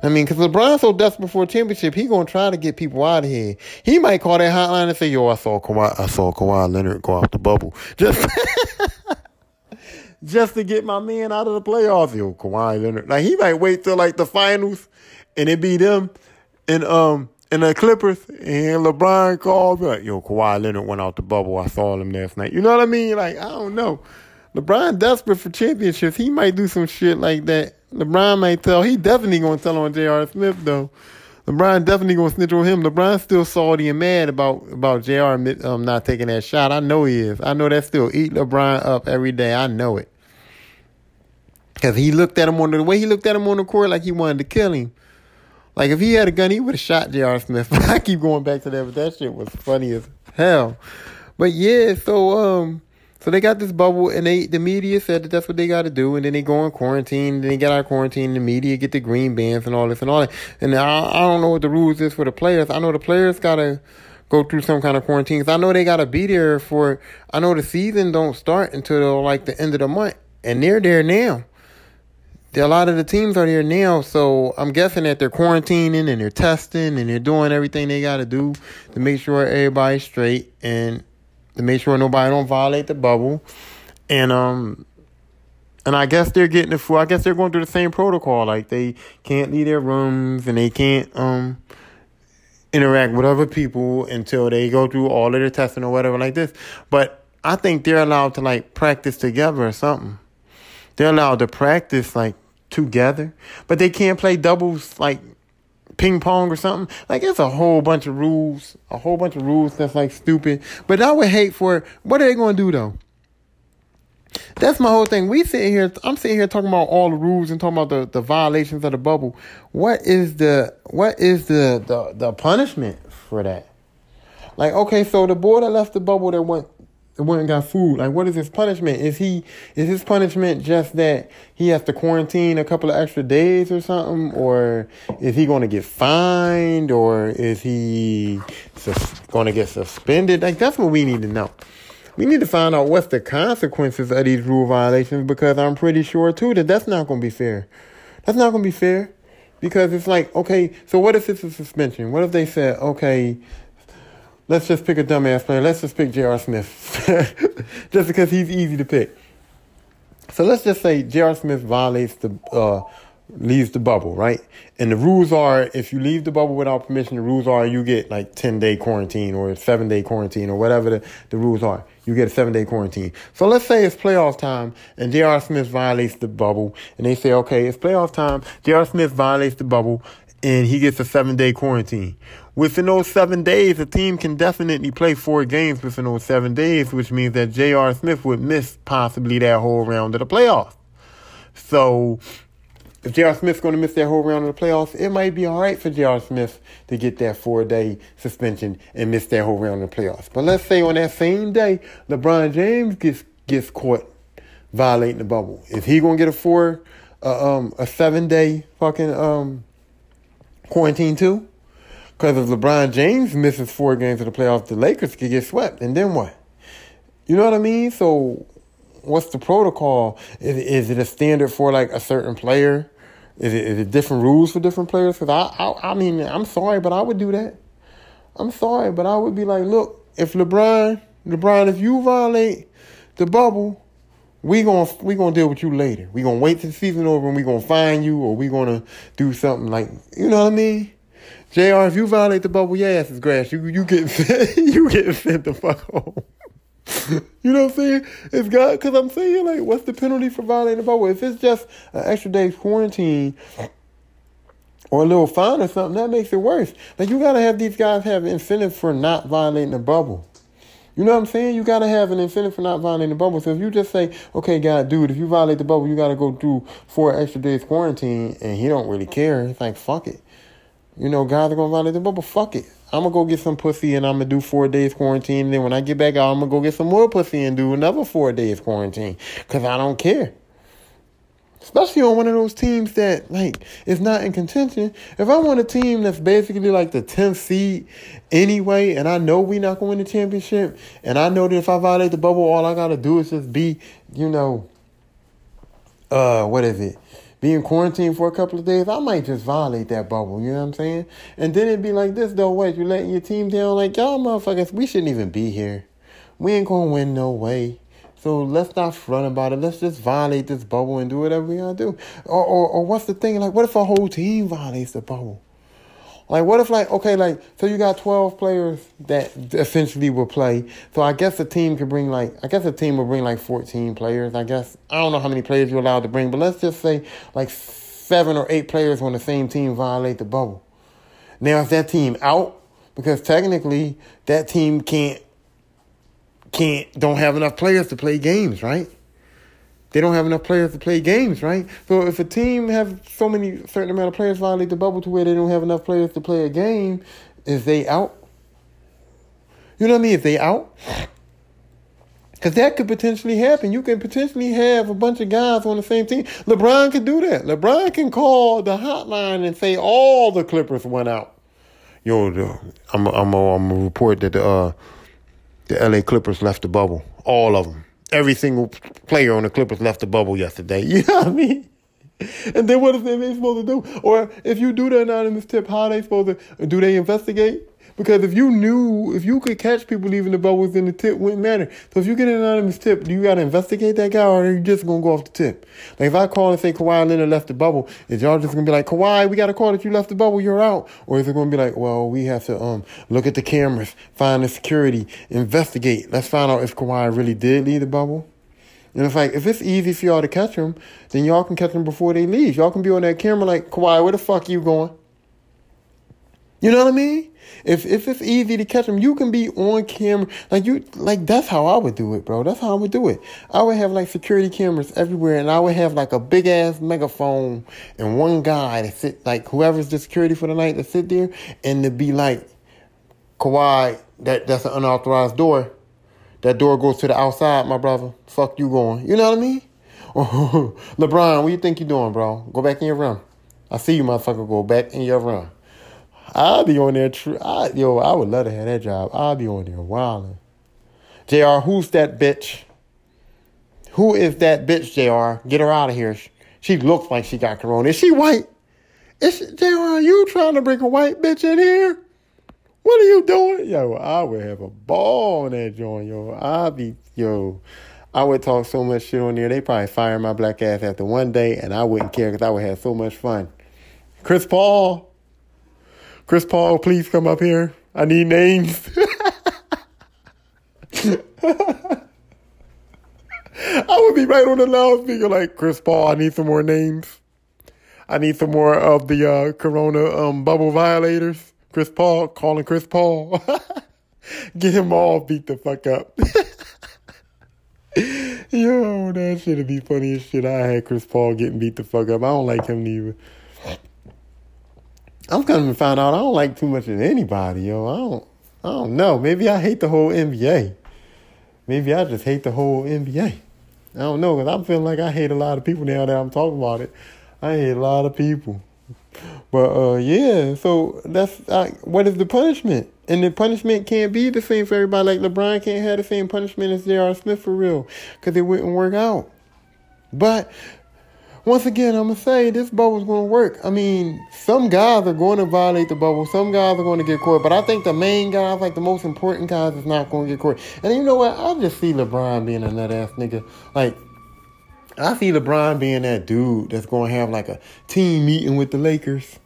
I mean, because LeBron's so desperate for a championship, he gonna try to get people out of here. He might call that hotline and say, "Yo, I saw Kawhi, I saw Kawhi Leonard go out the bubble (laughs) just." (laughs) just to get my man out of the playoffs, yo, Kawhi Leonard. Like he might wait till like the finals, and it be them, and um, and the Clippers, and LeBron called like, yo, Kawhi Leonard went out the bubble. I saw him last night. You know what I mean? Like I don't know. LeBron desperate for championships. He might do some shit like that LeBron may tell. He definitely gonna tell on J.R. Smith though. LeBron definitely gonna snitch on him. LeBron still salty and mad about about J.R. Um, not taking that shot. I know he is. I know that still eat LeBron up every day. I know it. Cause he looked at him on the, the way he looked at him on the court like he wanted to kill him. Like if he had a gun, he would have shot J.R. Smith. (laughs) I keep going back to that, but that shit was funny as hell. But yeah, so um, so they got this bubble, and they the media said that that's what they got to do, and then they go in quarantine, and then they get out of quarantine. The media get the green bands and all this and all that. And I I don't know what the rules is for the players. I know the players gotta go through some kind of quarantine. Cause I know they gotta be there for. I know the season don't start until like the end of the month, and they're there now a lot of the teams are there now, so I'm guessing that they're quarantining and they're testing and they're doing everything they got to do to make sure everybody's straight and to make sure nobody don't violate the bubble. And um, and I guess they're getting the food. I guess they're going through the same protocol. Like they can't leave their rooms and they can't um interact with other people until they go through all of their testing or whatever like this. But I think they're allowed to like practice together or something. They're allowed to practice like together, but they can't play doubles like ping pong or something. Like it's a whole bunch of rules, a whole bunch of rules that's like stupid. But I would hate for what are they gonna do though? That's my whole thing. We sit here, I'm sitting here talking about all the rules and talking about the, the violations of the bubble. What is the what is the, the the punishment for that? Like, okay, so the boy that left the bubble that went went and got food. Like, what is his punishment? Is he is his punishment just that he has to quarantine a couple of extra days or something, or is he going to get fined, or is he sus- going to get suspended? Like, that's what we need to know. We need to find out what's the consequences of these rule violations because I'm pretty sure too that that's not going to be fair. That's not going to be fair because it's like, okay, so what if it's a suspension? What if they said, okay, Let's just pick a dumbass player. Let's just pick J.R. Smith. (laughs) just because he's easy to pick. So let's just say J.R. Smith violates the, uh, leaves the bubble, right? And the rules are if you leave the bubble without permission, the rules are you get like 10 day quarantine or 7 day quarantine or whatever the, the rules are. You get a 7 day quarantine. So let's say it's playoff time and J.R. Smith violates the bubble and they say, okay, it's playoff time. J.R. Smith violates the bubble and he gets a 7 day quarantine. Within those seven days, a team can definitely play four games within those seven days, which means that J.R. Smith would miss possibly that whole round of the playoffs. So, if J.R. Smith's going to miss that whole round of the playoffs, it might be all right for J.R. Smith to get that four day suspension and miss that whole round of the playoffs. But let's say on that same day, LeBron James gets gets caught violating the bubble. Is he going to get a four, uh, um, a seven day fucking um, quarantine too? Because if LeBron James misses four games of the playoffs, the Lakers could get swept. And then what? You know what I mean? So what's the protocol? Is, is it a standard for like a certain player? Is it, is it different rules for different players? Because I, I, I mean, I'm sorry, but I would do that. I'm sorry, but I would be like, look, if LeBron, LeBron, if you violate the bubble, we gonna we gonna deal with you later. We gonna wait till the season over and we gonna find you, or we gonna do something like you know what I mean. J.R. If you violate the bubble, your ass is grass. You you get (laughs) you get sent the fuck home. you know what I'm saying? It's got because I'm saying like, what's the penalty for violating the bubble? If it's just an extra day's quarantine or a little fine or something, that makes it worse. Like you gotta have these guys have incentive for not violating the bubble. You know what I'm saying? You gotta have an incentive for not violating the bubble. So if you just say, okay, God, dude, if you violate the bubble, you gotta go through four extra days quarantine, and he don't really care. It's like fuck it. You know, guys are gonna violate the bubble. Fuck it. I'm gonna go get some pussy and I'm gonna do four days quarantine. And then when I get back out, I'm gonna go get some more pussy and do another four days quarantine. Cause I don't care. Especially on one of those teams that like is not in contention. If I want a team that's basically like the tenth seed anyway, and I know we not gonna win the championship, and I know that if I violate the bubble, all I gotta do is just be, you know, uh, what is it? Being quarantined for a couple of days, I might just violate that bubble. You know what I'm saying? And then it'd be like this though. What you letting your team down? Like y'all motherfuckers, we shouldn't even be here. We ain't gonna win no way. So let's not front about it. Let's just violate this bubble and do whatever we gotta do. Or, or, or what's the thing? Like, what if a whole team violates the bubble? Like, what if, like, okay, like, so you got 12 players that essentially will play. So I guess a team could bring, like, I guess a team will bring, like, 14 players. I guess, I don't know how many players you're allowed to bring, but let's just say, like, seven or eight players on the same team violate the bubble. Now, is that team out? Because technically, that team can't, can't, don't have enough players to play games, right? They don't have enough players to play games, right? So if a team have so many certain amount of players violate the bubble to where they don't have enough players to play a game, is they out? You know what I mean? Is they out? Because that could potentially happen. You can potentially have a bunch of guys on the same team. LeBron could do that. LeBron can call the hotline and say all the Clippers went out. Yo, the, I'm I'm I'm gonna report that the uh, the LA Clippers left the bubble. All of them every single player on the Clippers left the bubble yesterday. (laughs) You know what I mean? And then what is they supposed to do? Or if you do the anonymous tip, how are they supposed to do they investigate? Because if you knew, if you could catch people leaving the bubbles, then the tip wouldn't matter. So if you get an anonymous tip, do you got to investigate that guy or are you just going to go off the tip? Like if I call and say Kawhi Leonard left the bubble, is y'all just going to be like, Kawhi, we got a call that you left the bubble, you're out? Or is it going to be like, well, we have to um look at the cameras, find the security, investigate. Let's find out if Kawhi really did leave the bubble? And it's like, if it's easy for y'all to catch them, then y'all can catch them before they leave. Y'all can be on that camera like, Kawhi, where the fuck you going? You know what I mean? If if it's easy to catch them, you can be on camera. Like you, like that's how I would do it, bro. That's how I would do it. I would have like security cameras everywhere, and I would have like a big ass megaphone and one guy to sit, like whoever's the security for the night, to sit there and to be like, Kawhi, that that's an unauthorized door. That door goes to the outside, my brother. Fuck you going. You know what I mean? (laughs) LeBron, what you think you're doing, bro? Go back in your room. I see you, motherfucker. Go back in your room. I'll be on there. Tr- I, yo, I would love to have that job. I'll be on there wilding. J.R., who's that bitch? Who is that bitch, J.R.? Get her out of here. She looks like she got corona. Is she white? Is she, Jr., you trying to bring a white bitch in here? What are you doing? Yo, I would have a ball on that joint, yo. I'll be, yo. I would talk so much shit on there. They probably fire my black ass after one day, and I wouldn't care because I would have so much fun. Chris Paul. Chris Paul, please come up here. I need names. (laughs) I would be right on the loudspeaker like, Chris Paul, I need some more names. I need some more of the uh, Corona um, bubble violators. Chris Paul, calling Chris Paul. (laughs) Get him all beat the fuck up. (laughs) Yo, that shit'd be funny as shit. I had Chris Paul getting beat the fuck up. I don't like him neither. I'm coming to find out I don't like too much of anybody, yo. I don't I don't know. Maybe I hate the whole NBA. Maybe I just hate the whole NBA. I don't know, because I'm feeling like I hate a lot of people now that I'm talking about it. I hate a lot of people. But uh yeah, so that's uh, what is the punishment? And the punishment can't be the same for everybody. Like LeBron can't have the same punishment as J.R. Smith for real, because it wouldn't work out. But once again, I'm gonna say this bubble's gonna work. I mean, some guys are going to violate the bubble. Some guys are going to get caught, but I think the main guys, like the most important guys, is not going to get caught. And you know what? I just see LeBron being a nut ass nigga. Like, I see LeBron being that dude that's to have like a team meeting with the Lakers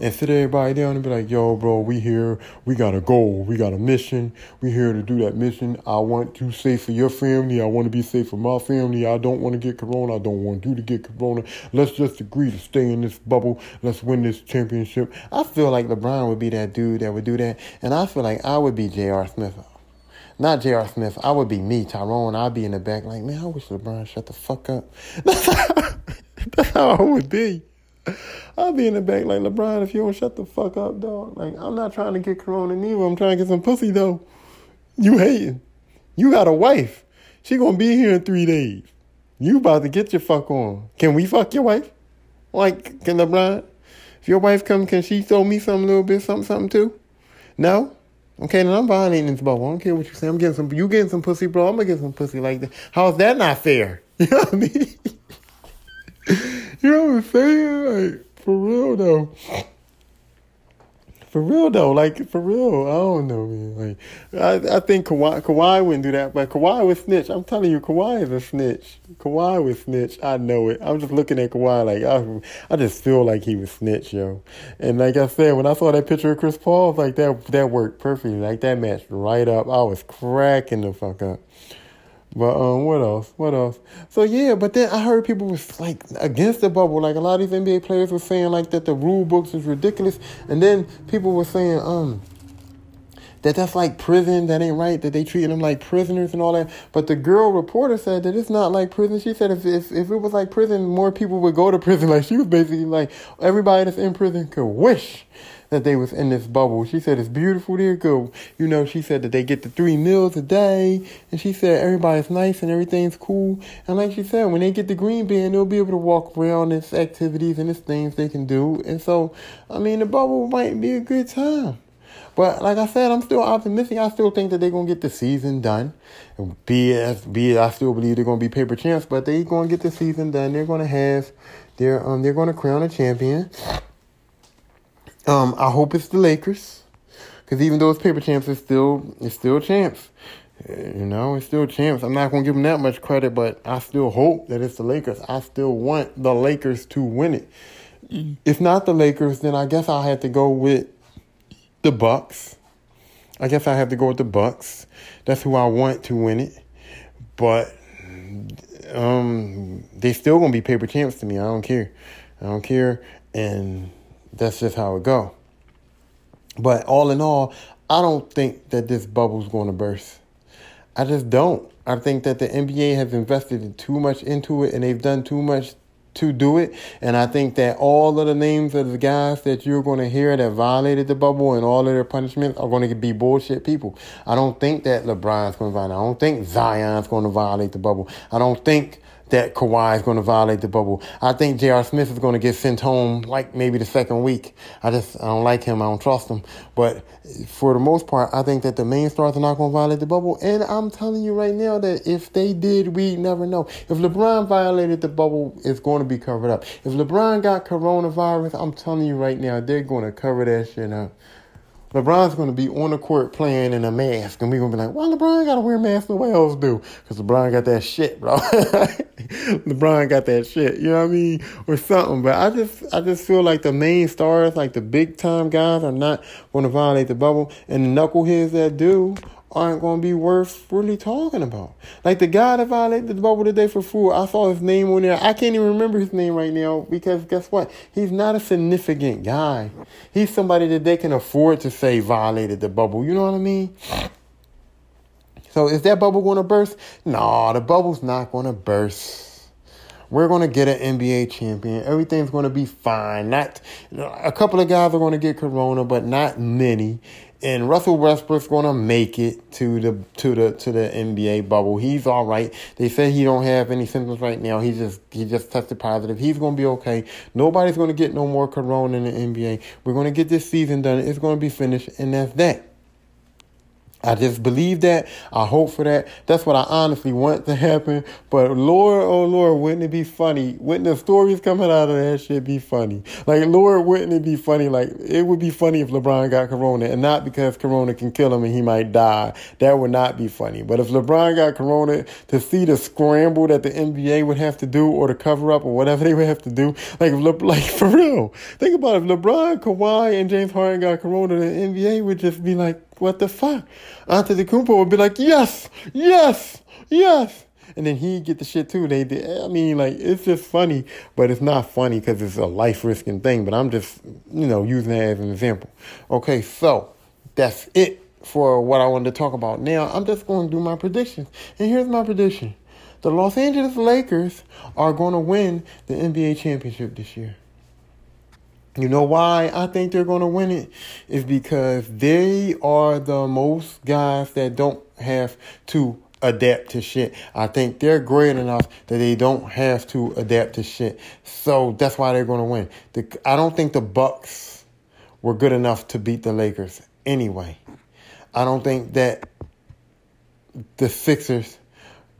and sit everybody down and be like, yo, bro, we here. We got a goal. We got a mission. We here to do that mission. I want you safe for your family. I want to be safe for my family. I don't want to get corona. I don't want you to get corona. Let's just agree to stay in this bubble. Let's win this championship. I feel like LeBron would be that dude that would do that. And I feel like I would be J.R. Smith. Not J.R. Smith. I would be me, Tyrone. I'd be in the back like, man, I wish LeBron shut the fuck up. (laughs) That's how I would be. (laughs) I'll be in the back like LeBron if you don't shut the fuck up, dog. Like I'm not trying to get corona neither. I'm trying to get some pussy though. You hating. You got a wife. She gonna be here in three days. You about to get your fuck on. Can we fuck your wife? Like, can LeBron? If your wife come, can she throw me some little bit, something, something too? No? Okay, then I'm violating this bubble. I don't care what you say. I'm getting some you getting some pussy, bro. I'm gonna get some pussy like that. How's that not fair? (laughs) You know what I mean? (laughs) you know what I'm saying? Like, for real though. For real though, like for real, I don't know, man. Like, I I think Kawhi Kawhi wouldn't do that, but Kawhi would snitch. I'm telling you, Kawhi is a snitch. Kawhi would snitch. I know it. I'm just looking at Kawhi like I I just feel like he would snitch, yo. And like I said, when I saw that picture of Chris Paul, like that that worked perfectly. Like that matched right up. I was cracking the fuck up. But um, what else? What else? So yeah, but then I heard people was like against the bubble. Like a lot of these NBA players were saying like that the rule books is ridiculous, and then people were saying um that that's like prison, that ain't right, that they treating them like prisoners and all that. But the girl reporter said that it's not like prison. She said if, if, if it was like prison, more people would go to prison. (laughs) Like she was basically like, everybody that's in prison could wish that they was in this bubble. She said it's beautiful there. Go, you know. She said that they get the three meals a day, and she said everybody's nice and everything's cool. And like she said, when they get the green band, they'll be able to walk around. There's activities and there's things they can do. And so, I mean, the bubble might be a good time. But like I said, I'm still optimistic. I still think that they're gonna get the season done. Be it, be it, I still believe they're gonna be paper champs, but they're gonna get the season done. They're gonna have their um, they're gonna crown a champion. Um, I hope it's the Lakers, because even though it's paper champs, it's still it's still champs. You know, it's still champs. I'm not gonna give them that much credit, but I still hope that it's the Lakers. I still want the Lakers to win it. If not the Lakers, then I guess I'll have to go with the Bucks. I guess I have to go with the Bucks. That's who I want to win it. But um, they still gonna be paper champs to me. I don't care. I don't care. And that's just how it go. But all in all, I don't think that this bubble's going to burst. I just don't. I think that the NBA has invested too much into it and they've done too much to do it. And I think that all of the names of the guys that you're going to hear that violated the bubble and all of their punishments are going to be bullshit people. I don't think that LeBron's going to violate. I don't think Zion's going to violate the bubble. I don't think that Kawhi is going to violate the bubble. I think J.R. Smith is going to get sent home like maybe the second week. I just, I don't like him. I don't trust him. But for the most part, I think that the main stars are not going to violate the bubble. And I'm telling you right now that if they did, we never know. If LeBron violated the bubble, it's going to be covered up. If LeBron got coronavirus, I'm telling you right now, they're going to cover that shit up. LeBron's going to be on the court playing in a mask, and we're going to be like, well, LeBron got to wear a mask the way else do. Because LeBron got that shit, bro. (laughs) LeBron got that shit, you know what I mean? Or something. But I just, I just feel like the main stars, like the big time guys, are not going to violate the bubble. And the knuckleheads that do aren't going to be worth really talking about. Like the guy that violated the bubble today for food, I saw his name on there. I can't even remember his name right now because guess what? He's not a significant guy. He's somebody that they can afford to say violated the bubble. You know what I mean? So is that bubble going to burst? No, the bubble's not going to burst. We're going to get an NBA champion. Everything's going to be fine. Not a couple of guys are going to get corona, but not many and Russell Westbrook's gonna make it to the to the to the NBA bubble. He's all right. They say he don't have any symptoms right now. He just he just tested positive. He's gonna be okay. Nobody's gonna get no more corona in the NBA. We're gonna get this season done. It's gonna be finished, and that's that. I just believe that. I hope for that. That's what I honestly want to happen. But Lord, oh Lord, wouldn't it be funny? Wouldn't the stories coming out of that shit be funny? Like, Lord, wouldn't it be funny? Like, it would be funny if LeBron got Corona and not because Corona can kill him and he might die. That would not be funny. But if LeBron got Corona, to see the scramble that the NBA would have to do or the cover up or whatever they would have to do, like, Le- like for real. Think about it. If LeBron, Kawhi, and James Harden got Corona, the NBA would just be like, what the fuck? Antetokounmpo would be like, yes, yes, yes. And then he get the shit too. They, they I mean, like it's just funny, but it's not funny because it's a life risking thing. But I'm just, you know, using that as an example. Okay, so that's it for what I wanted to talk about. Now I'm just going to do my predictions, and here's my prediction: the Los Angeles Lakers are going to win the NBA championship this year. You know why I think they're going to win it? Is because they are the most guys that don't have to adapt to shit. I think they're great enough that they don't have to adapt to shit. So that's why they're going to win. The, I don't think the Bucks were good enough to beat the Lakers anyway. I don't think that the Sixers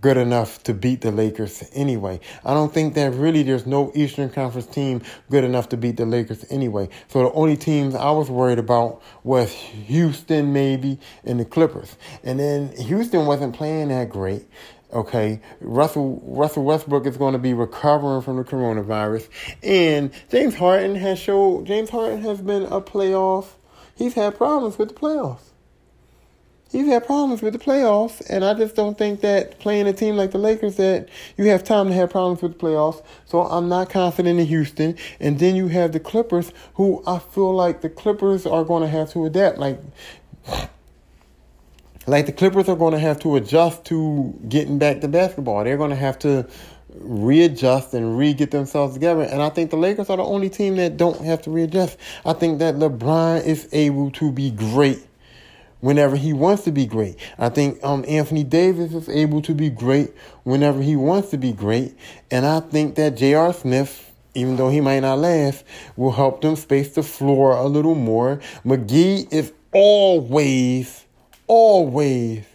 good enough to beat the Lakers anyway. I don't think that really there's no Eastern Conference team good enough to beat the Lakers anyway. So the only teams I was worried about was Houston maybe and the Clippers. And then Houston wasn't playing that great. Okay, Russell Russell Westbrook is going to be recovering from the coronavirus, and James Harden has showed James Harden has been a playoff. He's had problems with the playoffs he's had problems with the playoffs, and I just don't think that playing a team like the Lakers that you have time to have problems with the playoffs. So I'm not confident in Houston. And then you have the Clippers, who I feel like the Clippers are going to have to adapt. Like like the Clippers are going to have to adjust to getting back to basketball. They're going to have to readjust and re get themselves together. And I think the Lakers are the only team that don't have to readjust. I think that LeBron is able to be great whenever he wants to be great. I think um, Anthony Davis is able to be great whenever he wants to be great. And I think that J.R. Smith, even though he might not last, will help them space the floor a little more. McGee is always, always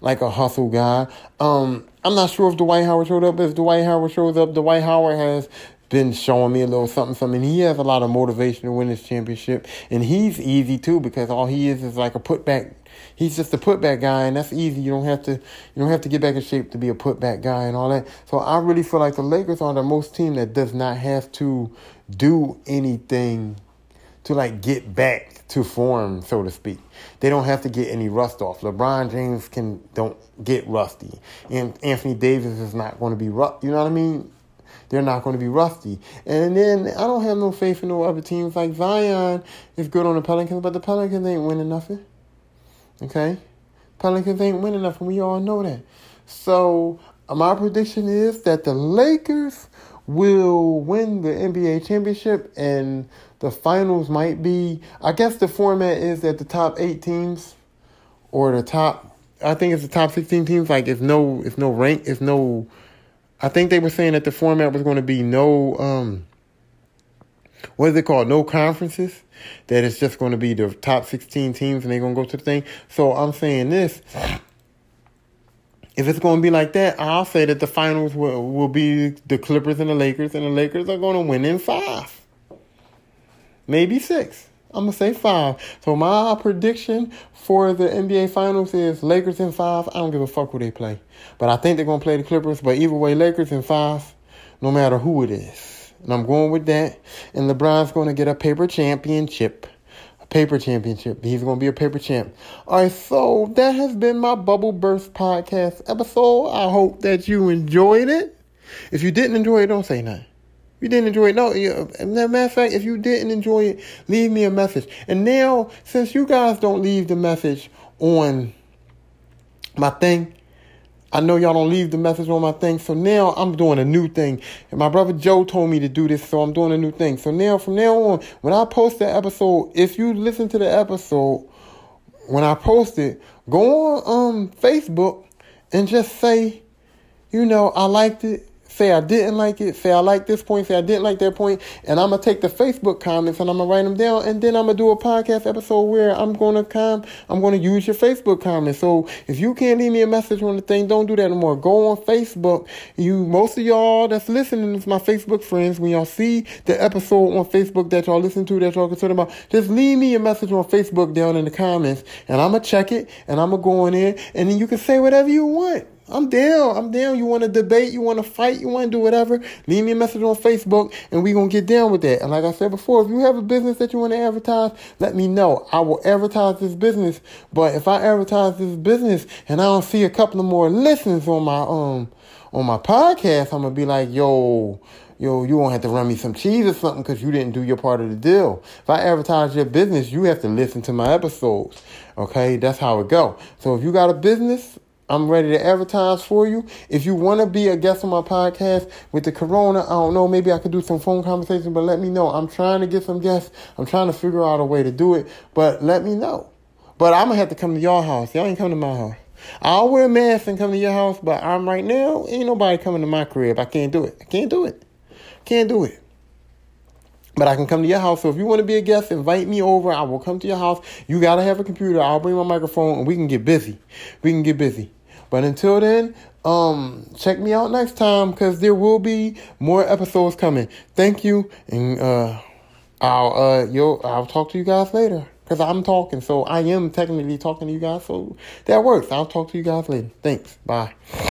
like a hustle guy. Um, I'm not sure if Dwight Howard showed up. If Dwight Howard shows up, Dwight Howard has been showing me a little something, something. He has a lot of motivation to win this championship, and he's easy too because all he is is like a putback. He's just a putback guy, and that's easy. You don't have to, you don't have to get back in shape to be a putback guy and all that. So I really feel like the Lakers are the most team that does not have to do anything to like get back to form, so to speak. They don't have to get any rust off. LeBron James can don't get rusty, and Anthony Davis is not going to be rough. You know what I mean? They're not going to be rusty. And then I don't have no faith in no other teams. Like Zion is good on the Pelicans, but the Pelicans ain't winning nothing. Okay, Pelicans ain't winning nothing. We all know that. So uh, my prediction is that the Lakers will win the NBA championship and the finals might be I guess the format is that the top 8 teams or the top I think it's the top 16 teams like if no if no rank if no I think they were saying that the format was going to be no um what is it called? No conferences. That it's just going to be the top 16 teams and they're going to go to the thing. So I'm saying this if it's going to be like that, I'll say that the finals will, will be the Clippers and the Lakers, and the Lakers are going to win in five, maybe six. I'm to say five. So my prediction for the NBA Finals is Lakers in five. I don't give a fuck who they play. But I think they're to play the Clippers. But either way, Lakers in five, no matter who it is. And I'm going with that. And LeBron's to get a paper championship A paper championship. He's to be a paper champ. All right, so that has been my Bubble Burst podcast episode. I hope that you enjoyed it. If you didn't enjoy it, don't say nothing. You didn't enjoy it, no. matter of fact, if you didn't enjoy it, leave me a message. And now, since you guys don't leave the message on my thing, I know y'all don't leave the message on my thing, so now I'm doing a new thing. And my brother Joe told me to do this, so I'm doing a new thing. So now, from now on, when I post the episode, if you listen to the episode, when I post it, go on um, Facebook and just say, you know, I liked it say I didn't like it, say I like this point, say I didn't like that point, and I'm gonna take the Facebook comments and I'm gonna write them down, and then I'm gonna do a podcast episode where I'm gonna come, I'm gonna use your Facebook comments. So if you can't leave me a message on the thing, don't do that anymore. Go on Facebook. You, most of y'all that's listening is my Facebook friends. When y'all see the episode on Facebook that y'all listen to, that y'all concerned about, just leave me a message on Facebook down in the comments, and I'm gonna check it, and I'm gonna go in there, and then you can say whatever you want. I'm down. I'm down. You want to debate? You want to fight? You want to do whatever? Leave me a message on Facebook and we're going to get down with that. And like I said before, if you have a business that you want to advertise, let me know. I will advertise this business. But if I advertise this business and I don't see a couple of more listens on my, um, on my podcast, I'm going to be like, yo, yo, you won't have to run me some cheese or something because you didn't do your part of the deal. If I advertise your business, you have to listen to my episodes. Okay, that's how it go. So if you got a business, I'm ready to advertise for you. If you want to be a guest on my podcast with the corona, I don't know, maybe I could do some phone conversation, but let me know. I'm trying to get some guests. I'm trying to figure out a way to do it, but let me know. But I'm going to have to come to your house. Y'all ain't coming to my house. I'll wear a mask and come to your house, but I'm right now, ain't nobody coming to my crib. I can't do it. I can't do it. Can't do it. But I can come to your house. So if you want to be a guest, invite me over. I will come to your house. You got to have a computer. I'll bring my microphone and we can get busy. We can get busy. But until then, um, check me out next time because there will be more episodes coming. Thank you, and uh, I'll uh, yo, I'll talk to you guys later because I'm talking, so I am technically talking to you guys, so that works. I'll talk to you guys later. Thanks. Bye.